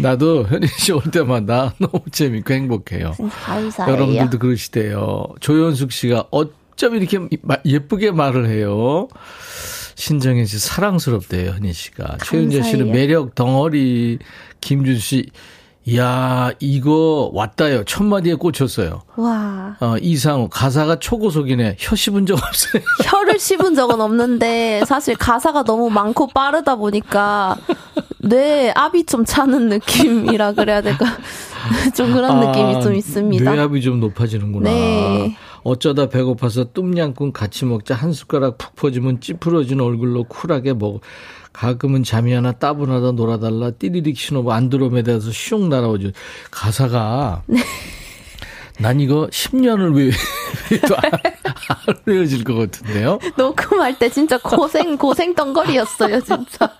나도 현희 씨 올 때마다 너무 재밌고 행복해요. 감사해요. 여러분들도 그러시대요. 조현숙 씨가 어쩜 이렇게 마- 예쁘게 말을 해요. 신정혜 씨 사랑스럽대요, 현희 씨가. 최윤재 씨는. 매력 덩어리. 김준 씨, 이야, 이거 왔다요. 첫 마디에 꽂혔어요. 와. 어, 이상우, 가사가 초고속이네. 혀 씹은 적 없어요. 혀를 씹은 적은 없는데 사실 가사가 너무 많고 빠르다 보니까 뇌 압이 좀 차는 느낌이라 그래야 될까 좀 그런 느낌이 좀 있습니다. 아, 뇌압이 좀 높아지는구나. 네. 어쩌다 배고파서 똠양꿍 같이 먹자 한 숟가락 푹 퍼지면 찌푸러진 얼굴로 쿨하게 먹어. 가끔은 잠이 하나 따분하다 놀아달라 띠리릭 신호부 안드로메다에서 슝 날아오죠. 가사가 네. 난 이거 10년을 왜, 왜도 안, 안 외워질 것 같은데요? 녹음할 때 진짜 고생 고생 덩거리였어요 진짜.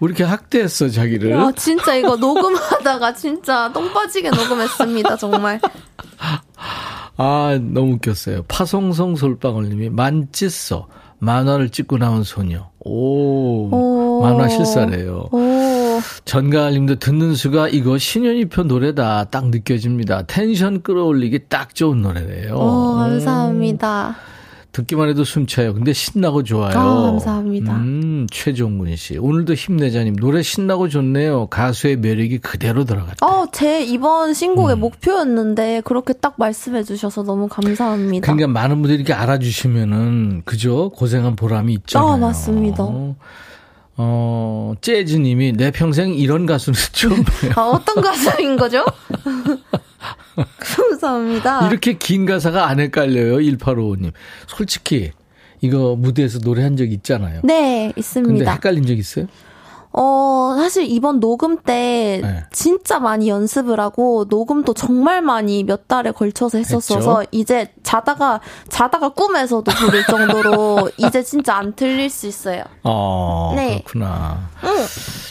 왜 이렇게 학대했어, 자기를? 와 진짜 이거 녹음하다가 진짜 똥 빠지게 녹음했습니다 정말. 아, 너무 웃겼어요. 파송송 솔방울님이 만찢어 만화를 찍고 나온 소녀. 오, 오. 만화 실사래요. 오 전가을님도 듣는 수가 이거 신현이표 노래다 딱 느껴집니다. 텐션 끌어올리기 딱 좋은 노래래요. 오, 감사합니다. 듣기만 해도 숨차요. 근데 신나고 좋아요. 아, 감사합니다. 음, 최종근 씨. 오늘도 힘내자님. 노래 신나고 좋네요. 가수의 매력이 그대로 들어갔다. 어, 제 이번 음. 신곡의 목표였는데 그렇게 딱 말씀해 주셔서 너무 감사합니다. 그러니까 많은 분들이 이렇게 알아주시면은 그죠? 고생한 보람이 있잖아요. 아, 맞습니다. 어, 재즈님이 내 평생 이런 가수는 처음이에요. 아, 어떤 가사인 거죠? 감사합니다. 이렇게 긴 가사가 안 헷갈려요. 1855님. 솔직히 이거 무대에서 노래한 적 있잖아요. 네, 근데 있습니다. 헷갈린 적 있어요? 어, 사실 이번 녹음 때 네. 진짜 많이 연습을 하고 녹음도 정말 많이 몇 달에 걸쳐서 했었어서 했죠. 이제 자다가 자다가 꿈에서도 부를 정도로 이제 진짜 안 틀릴 수 있어요. 어, 네. 그렇구나. 응.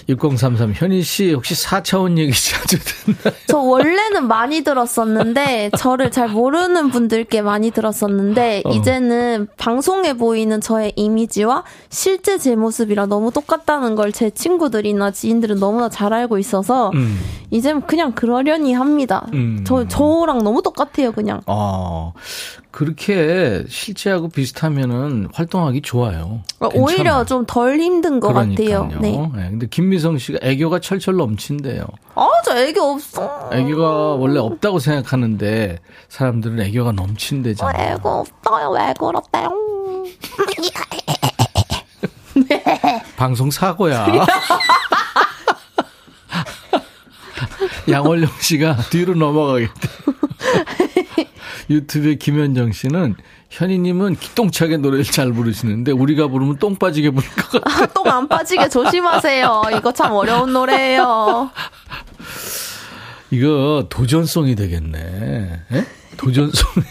6033 현희 씨 혹시 4차원 얘기 자주 듣나요? 저 원래는 많이 들었었는데 저를 잘 모르는 분들께 많이 들었었는데 어. 이제는 방송에 보이는 저의 이미지와 실제 제 모습이랑 너무 똑같다는 걸 제 친구 들이나 지인들은 너무나 잘 알고 있어서 음. 이제 그냥 그러려니 합니다. 음. 저 저랑 너무 똑같아요, 그냥. 어, 그렇게 실제하고 비슷하면은 활동하기 좋아요. 어, 괜찮아요. 오히려 좀 덜 힘든 것 그러니까요. 같아요. 네. 네, 근데 김미성 씨가 애교가 철철 넘친대요. 아, 저 애교 없어. 애교가 원래 없다고 생각하는데 사람들은 애교가 어, 넘친대잖아요. 애교 없어요. 왜 그렇대요? 방송 사고야. 양월령 씨가 뒤로 넘어가겠대. 유튜브에 김현정 씨는 현희님은 기똥차게 노래를 잘 부르시는데 우리가 부르면 똥 빠지게 부를 것 같아. 똥 안 빠지게 조심하세요. 이거 참 어려운 노래예요. 이거 도전song이 되겠네. 예? 도전song이.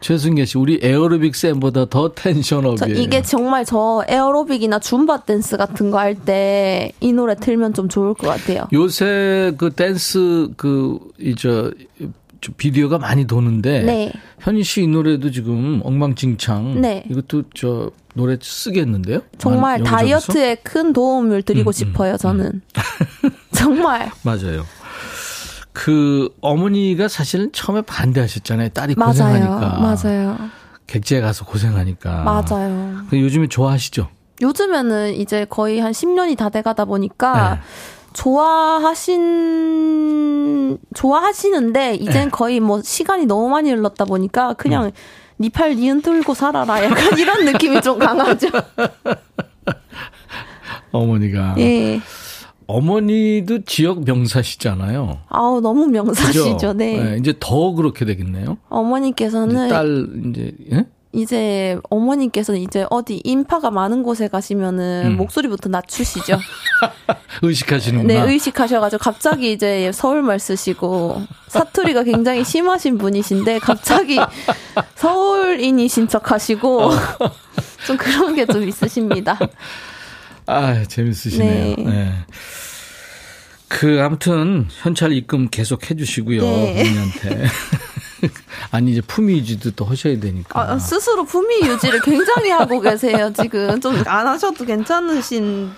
최승계 씨, 우리 에어로빅 쌤보다 더저 tension up이에요. 이게 정말 저 에어로빅이나 줌바 댄스 같은 거 할 때 이 노래 틀면 좀 좋을 것 같아요. 요새 그 댄스 그저 비디오가 많이 도는데 네. 현희 씨 이 노래도 지금 엉망진창. 네. 이것도 저 노래 쓰겠는데요? 정말? 다이어트에 큰 도움을 드리고 음, 싶어요, 저는. 정말. 맞아요. 그 어머니가 사실은 처음에 반대하셨잖아요. 딸이 맞아요. 고생하니까. 맞아요. 객지에 가서 고생하니까. 맞아요. 근데 요즘에 좋아하시죠? 요즘에는 이제 거의 한 10년이 다 돼가다 보니까 네. 좋아하신 좋아하시는데 이젠 네. 거의 뭐 시간이 너무 많이 흘렀다 보니까 그냥 음. 니팔 니은 들고 살아라 약간 이런 느낌이 좀 강하죠. 어머니가. 예. 어머니도 지역 명사시잖아요. 아우 너무 그죠? 명사시죠. 네. 이제 더 그렇게 되겠네요. 어머니께서는 이제 딸 이제 예? 이제 어머니께서는 이제 어디 인파가 많은 곳에 가시면은 음. 목소리부터 낮추시죠. 의식하시는구나. 네, 의식하셔가지고 갑자기 이제 서울말 쓰시고 사투리가 굉장히 심하신 분이신데 갑자기 서울인이신 척하시고 어. 좀 그런 게 좀 있으십니다. 아, 재밌으시네요. 네. 네. 그 아무튼 현찰 입금 계속 해주시고요. 네. 본인한테. 아니 이제 품위 유지도 또 하셔야 되니까. 아, 스스로 품위 유지를 굉장히 하고 계세요. 지금 좀 안 하셔도 괜찮으신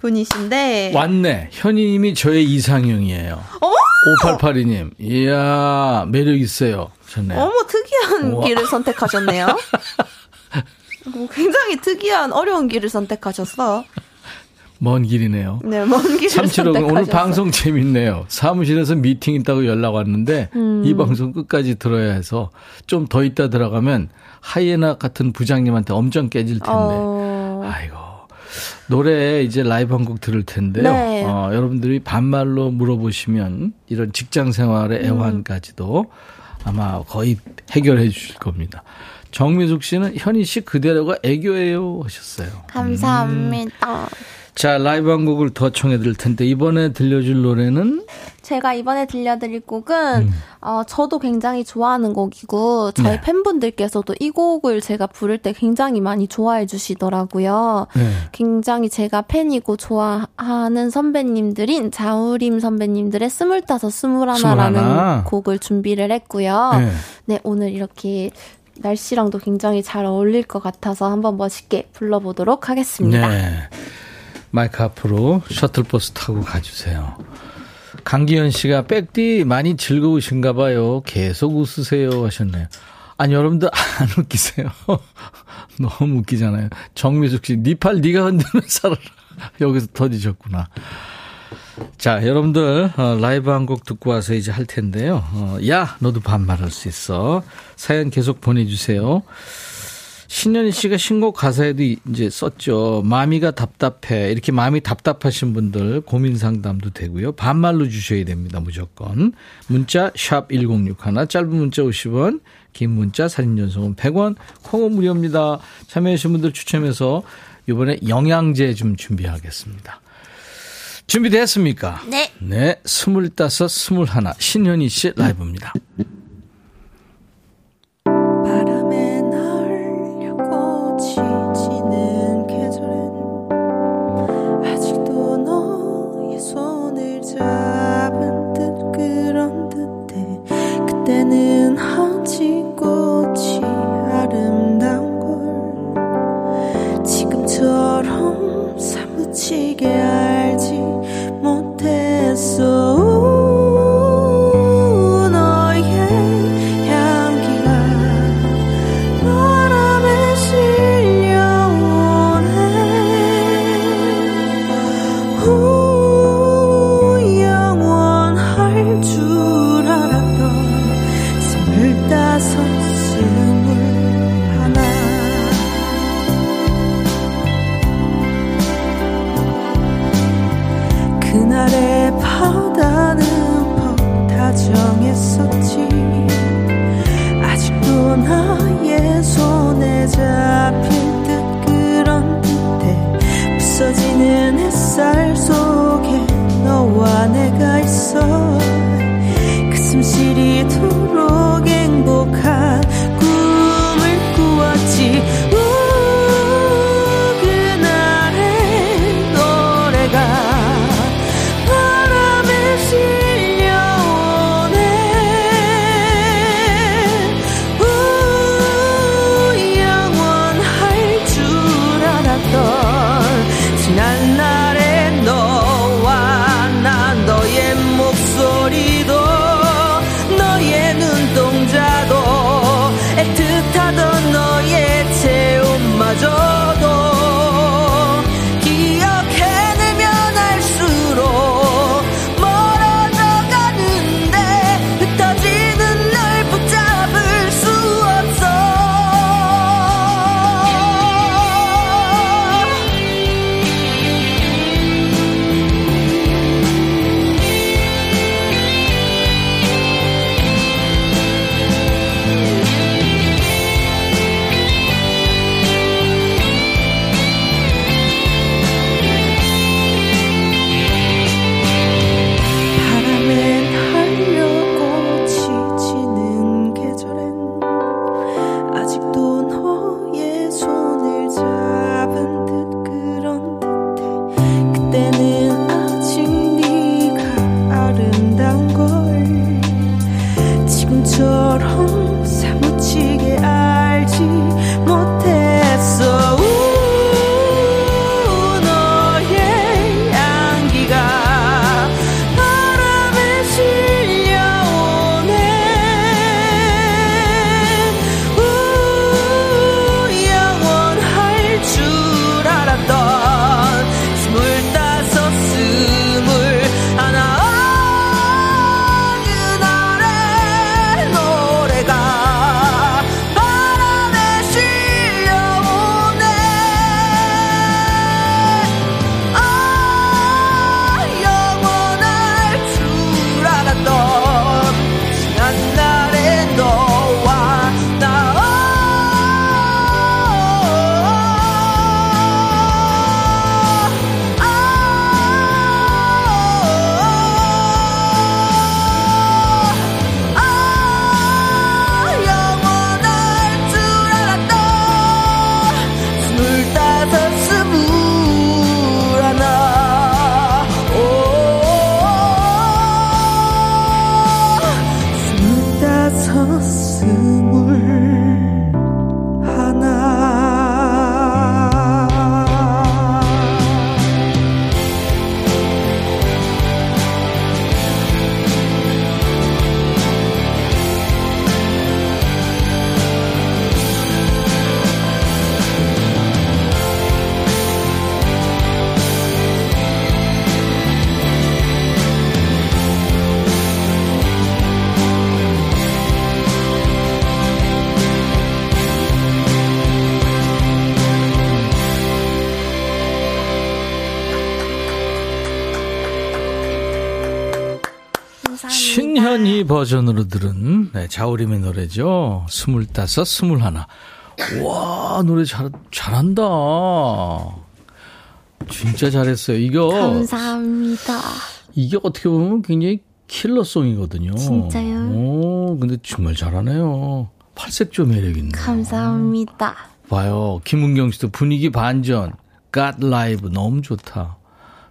분이신데. 왔네. 현희님이 저의 이상형이에요. 어머! 5882님. 이야 매력 있어요. 좋네요. 어머 특이한 우와. 길을 선택하셨네요. 뭐 굉장히 특이한 어려운 길을 선택하셨어. 먼 길이네요. 네, 먼 길을 삼칠오. 오늘 방송 재밌네요. 사무실에서 미팅 있다고 연락 왔는데 음. 이 방송 끝까지 들어야 해서 좀 더 있다 들어가면 하이에나 같은 부장님한테 엄청 깨질 텐데. 어, 아이고. 노래 이제 라이브 한 곡 들을 텐데요. 네. 어, 여러분들이 반말로 물어보시면 이런 직장 생활의 음. 애환까지도 아마 거의 해결해 주실 겁니다. 정미숙 씨는 현희 씨 그대로가 애교예요 하셨어요. 감사합니다. 자, 라이브 한 곡을 더 청해 드릴 텐데 이번에 들려줄 노래는 제가 이번에 들려드릴 곡은 어, 저도 굉장히 좋아하는 곡이고 저희 음. 네. 팬분들께서도 이 곡을 제가 부를 때 굉장히 많이 좋아해 주시더라고요. 네. 굉장히 제가 팬이고 좋아하는 선배님들인 자우림 선배님들의 스물다섯 스물하나라는 스물하나. 곡을 준비를 했고요. 네. 네, 오늘 이렇게 날씨랑도 굉장히 잘 어울릴 것 같아서 한번 멋있게 불러보도록 하겠습니다. 네. 마이크 앞으로 셔틀버스 타고 가주세요. 강기현 씨가 백디 많이 즐거우신가 봐요. 계속 웃으세요 하셨네요. 아니 여러분들 안 웃기세요. 너무 웃기잖아요. 정미숙 씨, 니팔 네가 흔들면 살아라. 여기서 터지셨구나. 자, 여러분들 어, 라이브 한 곡 듣고 와서 이제 할 텐데요. 어, 야, 너도 반말할 수 있어. 사연 계속 보내주세요. 신현희 씨가 신곡 가사에도 이- 이제 썼죠. 마미가 답답해. 이렇게 마음이 답답하신 분들 고민 상담도 되고요. 반말로 주셔야 됩니다. 무조건. 문자 샵 1061, 짧은 문자 50원, 긴 문자 사진 전송은 100원, 콩은 무료입니다. 참여하신 분들 추첨해서 이번에 영양제 좀 준비하겠습니다. 준비됐습니까? 네. 네, 스물다섯, 스물하나, 신현희 씨 라이브입니다. 나의 손에 잡 버전으로 들은 네, 자우림의 노래죠. 스물다섯, 스물하나. 와, 노래 잘, 잘한다. 진짜 잘했어요. 이거. 감사합니다. 이게 어떻게 보면 굉장히 킬러송이거든요. 진짜요? 오, 근데 정말 잘하네요. 팔색조 매력 있네. 감사합니다. 봐요. 김은경 씨도 분위기 반전. 갓 라이브 너무 좋다.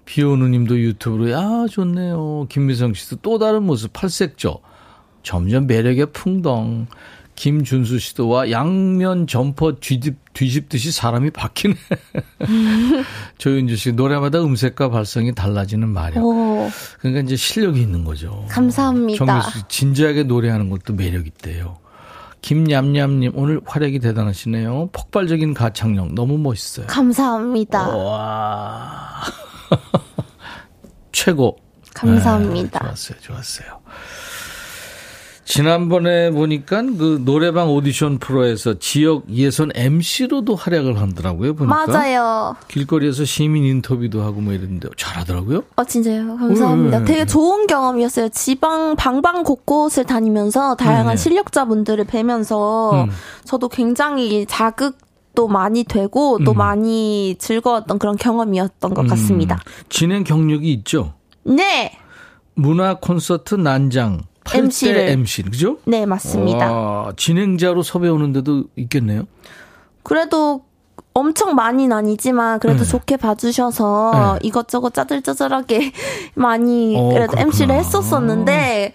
비오누님도 유튜브로 야 좋네요. 김미성 씨도 또 다른 모습 팔색조. 점점 매력의 풍덩. 김준수 씨도 와 양면 점퍼 뒤집, 뒤집듯이 사람이 바뀌네. 조윤주 씨 노래마다 음색과 발성이 달라지는 마력. 오, 그러니까 이제 실력이 있는 거죠. 감사합니다. 씨 진지하게 노래하는 것도 매력 있대요. 김냠냠님 오늘 활약이 대단하시네요. 폭발적인 가창력 너무 멋있어요. 감사합니다. 와 최고. 감사합니다. 네, 좋았어요, 좋았어요. 지난번에 보니까 그 노래방 오디션 프로에서 지역 예선 MC로도 활약을 하더라고요. 보니까 맞아요. 길거리에서 시민 인터뷰도 하고 뭐 이랬는데 잘하더라고요. 어, 진짜요? 감사합니다. 네, 되게 네. 좋은 경험이었어요. 지방, 방방 곳곳을 다니면서 다양한 네. 실력자분들을 뵈면서 음. 저도 굉장히 자극도 많이 되고 또 음. 많이 즐거웠던 그런 경험이었던 것 같습니다. 진행 경력이 있죠. 네! 문화 콘서트 난장 8대 MC 를. MC 그죠? 네, 맞습니다. 와, 진행자로 섭외 오는데도 있겠네요. 그래도 엄청 많이는 아니지만 그래도 네. 좋게 봐주셔서 네. 이것저것 짜들짜들하게 많이 어, 그래도 그렇구나. MC를 했었었는데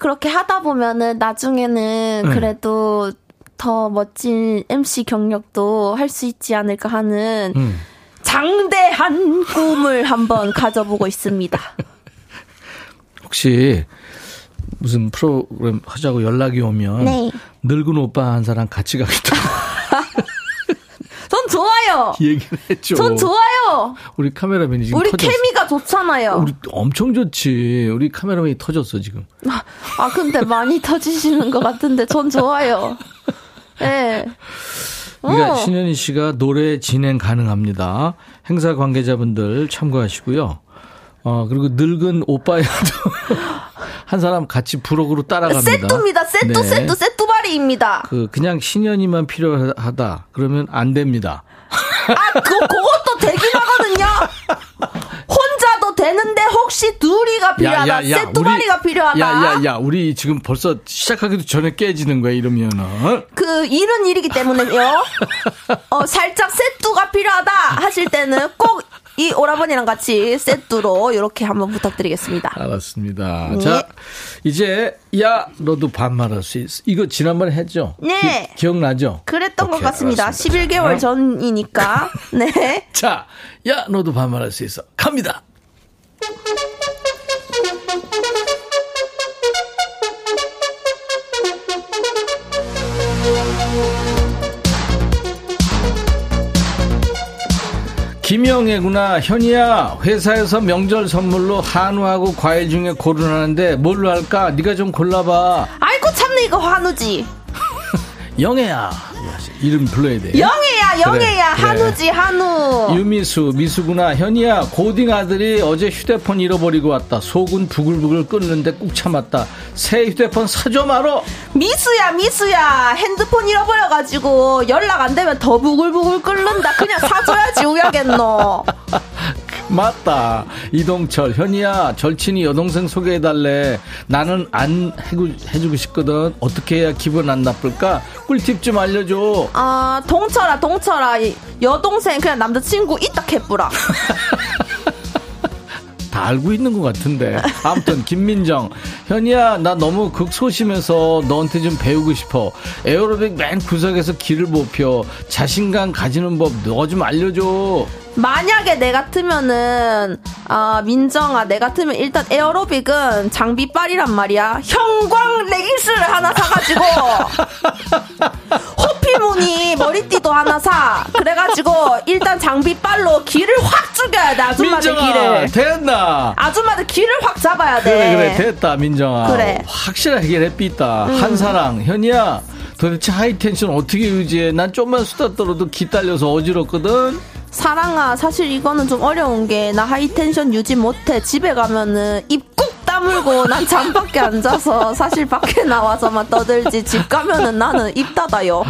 그렇게 하다 보면은 나중에는 네. 그래도 더 멋진 MC 경력도 할 수 있지 않을까 하는 음. 장대한 꿈을 한번 가져보고 있습니다. 혹시 무슨 프로그램 하자고 연락이 오면 네. 늙은 오빠 한 사람 같이 가겠다 전 좋아요. 얘기를 했죠. 전 좋아요. 우리 카메라맨이 지금 우리 터졌어. 케미가 좋잖아요. 우리 엄청 좋지. 우리 카메라맨이 터졌어 지금. 아, 근데 많이 터지시는 것 같은데 전 좋아요. 예. 그러니까 어. 신현희 씨가 노래 진행 가능합니다. 행사 관계자분들 참고하시고요. 어 그리고 늙은 오빠야도 한 사람 같이 부록으로 따라갑니다. 세뚜입니다. 세뚜, 네. 세뚜, 세뚜바리입니다. 그 그냥 신현이만 필요하다 그러면 안 됩니다. 아, 그, 그것도 되긴 하거든요. 혼자도 되는데 혹시 둘이가 필요하다. 세뚜바리가 필요하다. 야 야 야 우리 지금 벌써 시작하기도 전에 깨지는 거야 이러면은 그 일은 일이기 때문에요. 어, 살짝 세뚜가 필요하다 하실 때는 꼭 이 오라버니랑 같이 세뚜로 이렇게 한번 부탁드리겠습니다. 알았습니다. 네. 자 이제 야 너도 반말할 수 있어. 이거 지난번에 했죠? 네. 기, 억나죠 그랬던 것 오케이, 같습니다. 알았습니다. 11개월 전이니까. 네. 자, 야, 너도 반말할 수 있어. 갑니다. 김영애구나. 현이야, 회사에서 명절 선물로 한우하고 과일 중에 고르라는데 뭘로 할까? 네가 좀 골라봐. 아이고 참네 이거 한우지. 영애야. 이름 불러야 돼. 영애야 영애야 그래. 한우지 한우. 유미수, 미수구나. 현이야, 고딩 아들이 어제 휴대폰 잃어버리고 왔다. 속은 부글부글 끓는데 꾹 참았다. 새 휴대폰 사줘 말어. 미수야 미수야 핸드폰 잃어버려가지고 연락 안 되면 더 부글부글 끓는다. 그냥 사줘야지 우야겠노. 맞다. 이동철, 현이야, 절친이 여동생 소개해달래. 나는 안 해주, 해주고 싶거든. 어떻게 해야 기분 안 나쁠까? 꿀팁 좀 알려줘. 아 동철아 동철아 이 여동생 그냥 남자친구 이따 개뿌라. 다 알고 있는 것 같은데. 아무튼, 김민정. 현이야, 나 너무 극소심해서 너한테 좀 배우고 싶어. 에어로빅 맨 구석에서 길을 못 펴. 자신감 가지는 법너좀 알려줘. 만약에 내 같으면은 아 민정아 내 같으면 일단 에어로빅은 장비빨이란 말이야 형광 레깅스를 하나 사가지고 호피무늬 머리띠도 하나 사. 그래가지고 일단 장비빨로 기를 확 죽여야 돼 아줌마들 민정아, 기를. 됐나? 아줌마들 기를 확 잡아야 돼. 그래 그래 됐다 민정아. 그래. 확실하게 했삤다. 음. 한사랑. 현이야 도대체 high tension 어떻게 유지해? 난 좀만 수다 떨어도 기 딸려서 어지럽거든. 사랑아 사실 이거는 좀 어려운 게 나 high tension 유지 못해. 집에 가면은 입꾹 다물고 난 잠밖에 안 자서 사실 밖에 나와서만 떠들지 집 가면은 나는 입 닫아요.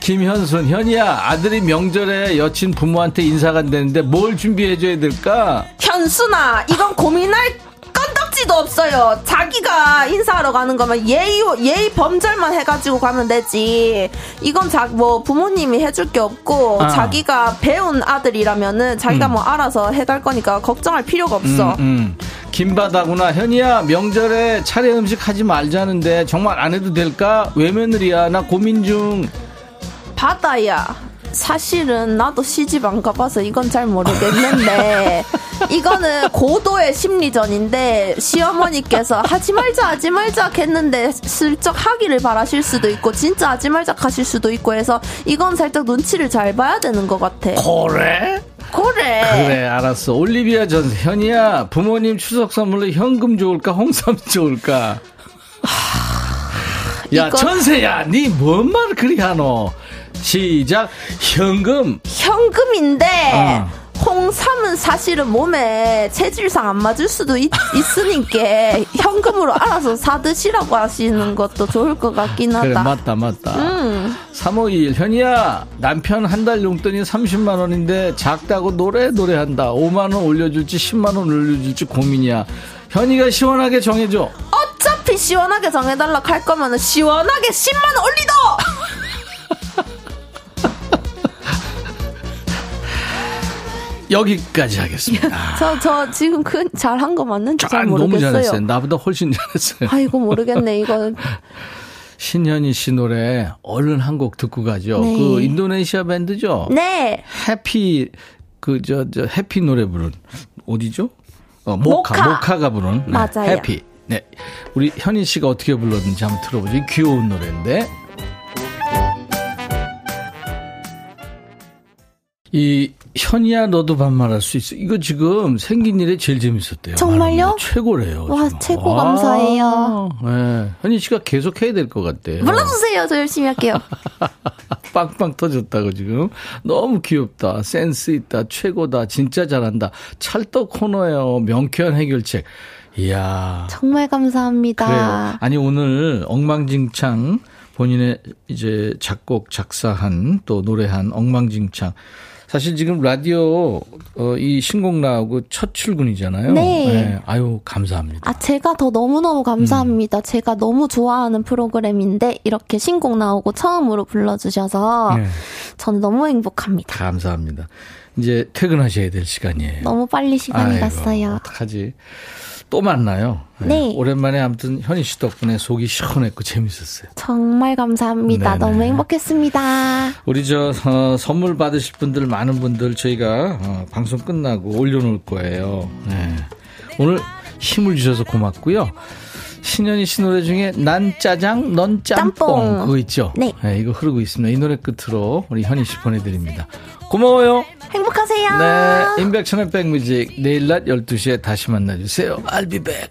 김현순, 현이야, 아들이 명절에 여친 부모한테 인사 간다는데 뭘 준비해줘야 될까? 현순아, 이건 고민할 건덕지도 없어요. 자기가 인사하러 가는 거면 예의, 예의 범절만 해가지고 가면 되지. 이건 자, 뭐, 부모님이 해줄 게 없고, 아. 자기가 배운 아들이라면은 자기가 뭐 알아서 해갈 거니까 걱정할 필요가 없어. 음, 음. 김바다구나. 현이야, 명절에 차례 음식 하지 말자는데 정말 안 해도 될까? 외며느리야, 나 고민 중. 바다야. 사실은 나도 시집 안 가봐서 이건 잘 모르겠는데 이거는 고도의 심리전인데 시어머니께서 하지 말자 하지 말자 했는데 슬쩍 하기를 바라실 수도 있고 진짜 하지 말자 하실 수도 있고 해서 이건 살짝 눈치를 잘 봐야 되는 것 같아. 그래? 그래. 그래, 알았어. 올리비아 전세. 현이야, 부모님 추석 선물로 현금 좋을까? 홍삼 좋을까? 야, 이거- 전세야, 니 뭔 말을 그리 하노? 시작, 현금. 현금인데 어. 홍삼은 사실은 몸에 체질상 안 맞을 수도 있, 있으니까 현금으로 알아서 사 드시라고 하시는 것도 좋을 것 같긴 하다. 그래, 맞다, 맞다. 음. 351 현이야 남편 한 달 용돈이 30만 원인데 작다고 노래 노래한다 5만 원 올려줄지 10만 원 올려줄지 고민이야 현이가 시원하게 정해줘 어차피 시원하게 정해달라 할 거면 시원하게 10만원 올리도! 여기까지 하겠습니다 저, 저 지금 그 잘한 거 맞는지 잘 아, 너무 모르겠어요. 잘했어요 나보다 훨씬 잘했어요 아이고, 모르겠네. 이거. 신현희 씨 노래 얼른 한 곡 듣고 가죠 네. 그 인도네시아 밴드죠 네. 해피 그저저 해피 노래 부른 어디죠? 어, 모카 모카. 모카 가 부른 네, 맞아요. 해피. 네. 우리 현인 씨가 어떻게 불렀는지 한번 들어보죠. 귀여운 노래인데. 이 현이야 너도 반말할 수 있어. 이거 지금 생긴 일에 제일 재밌었대요. 정말요? 최고래요. 와, 지금. 최고 와, 감사해요. 네. 현인 씨가 계속 해야 될 것 같대요. 불러주세요. 저 열심히 할게요. 빵빵 터졌다고 지금 너무 귀엽다 센스 있다 최고다 진짜 잘한다 찰떡 코너예요 명쾌한 해결책 이야 정말 감사합니다. 그래요 아니 오늘 엉망진창 본인의 이제 작곡 작사한 또 노래한 엉망진창 사실 지금 라디오 어, 이 신곡 나오고 첫 출근이잖아요 네. 아유 감사합니다 아, 제가 더 너무 너무 감사합니다. 음. 제가 너무 좋아하는 프로그램인데, 이렇게 신곡 나오고 처음으로 불러주셔서, 네. 저는 너무 행복합니다. 감사합니다 이제 퇴근하셔야 될 시간이에요 너무 빨리 시간이 아이고, 갔어요. 어떡하지? 또 만나요. 네. 오랜만에 아무튼 현희 씨 덕분에 속이 시원했고 재밌었어요. 정말 감사합니다. 네네. 너무 행복했습니다. 우리 저 어, 선물 받으실 분들 많은 분들 저희가 어, 방송 끝나고 올려놓을 거예요. 네. 오늘 힘을 주셔서 고맙고요. 신현희 씨 노래 중에 난 짜장 넌 짬뽕, 짬뽕. 그거 있죠? 네. 이거 흐르고 있습니다. 이 노래 끝으로 우리 현희 씨 보내드립니다. 고마워요. 행복하세요. 네, 인백천의 백뮤직 내일 낮 12시에 다시 만나주세요. I'll be back.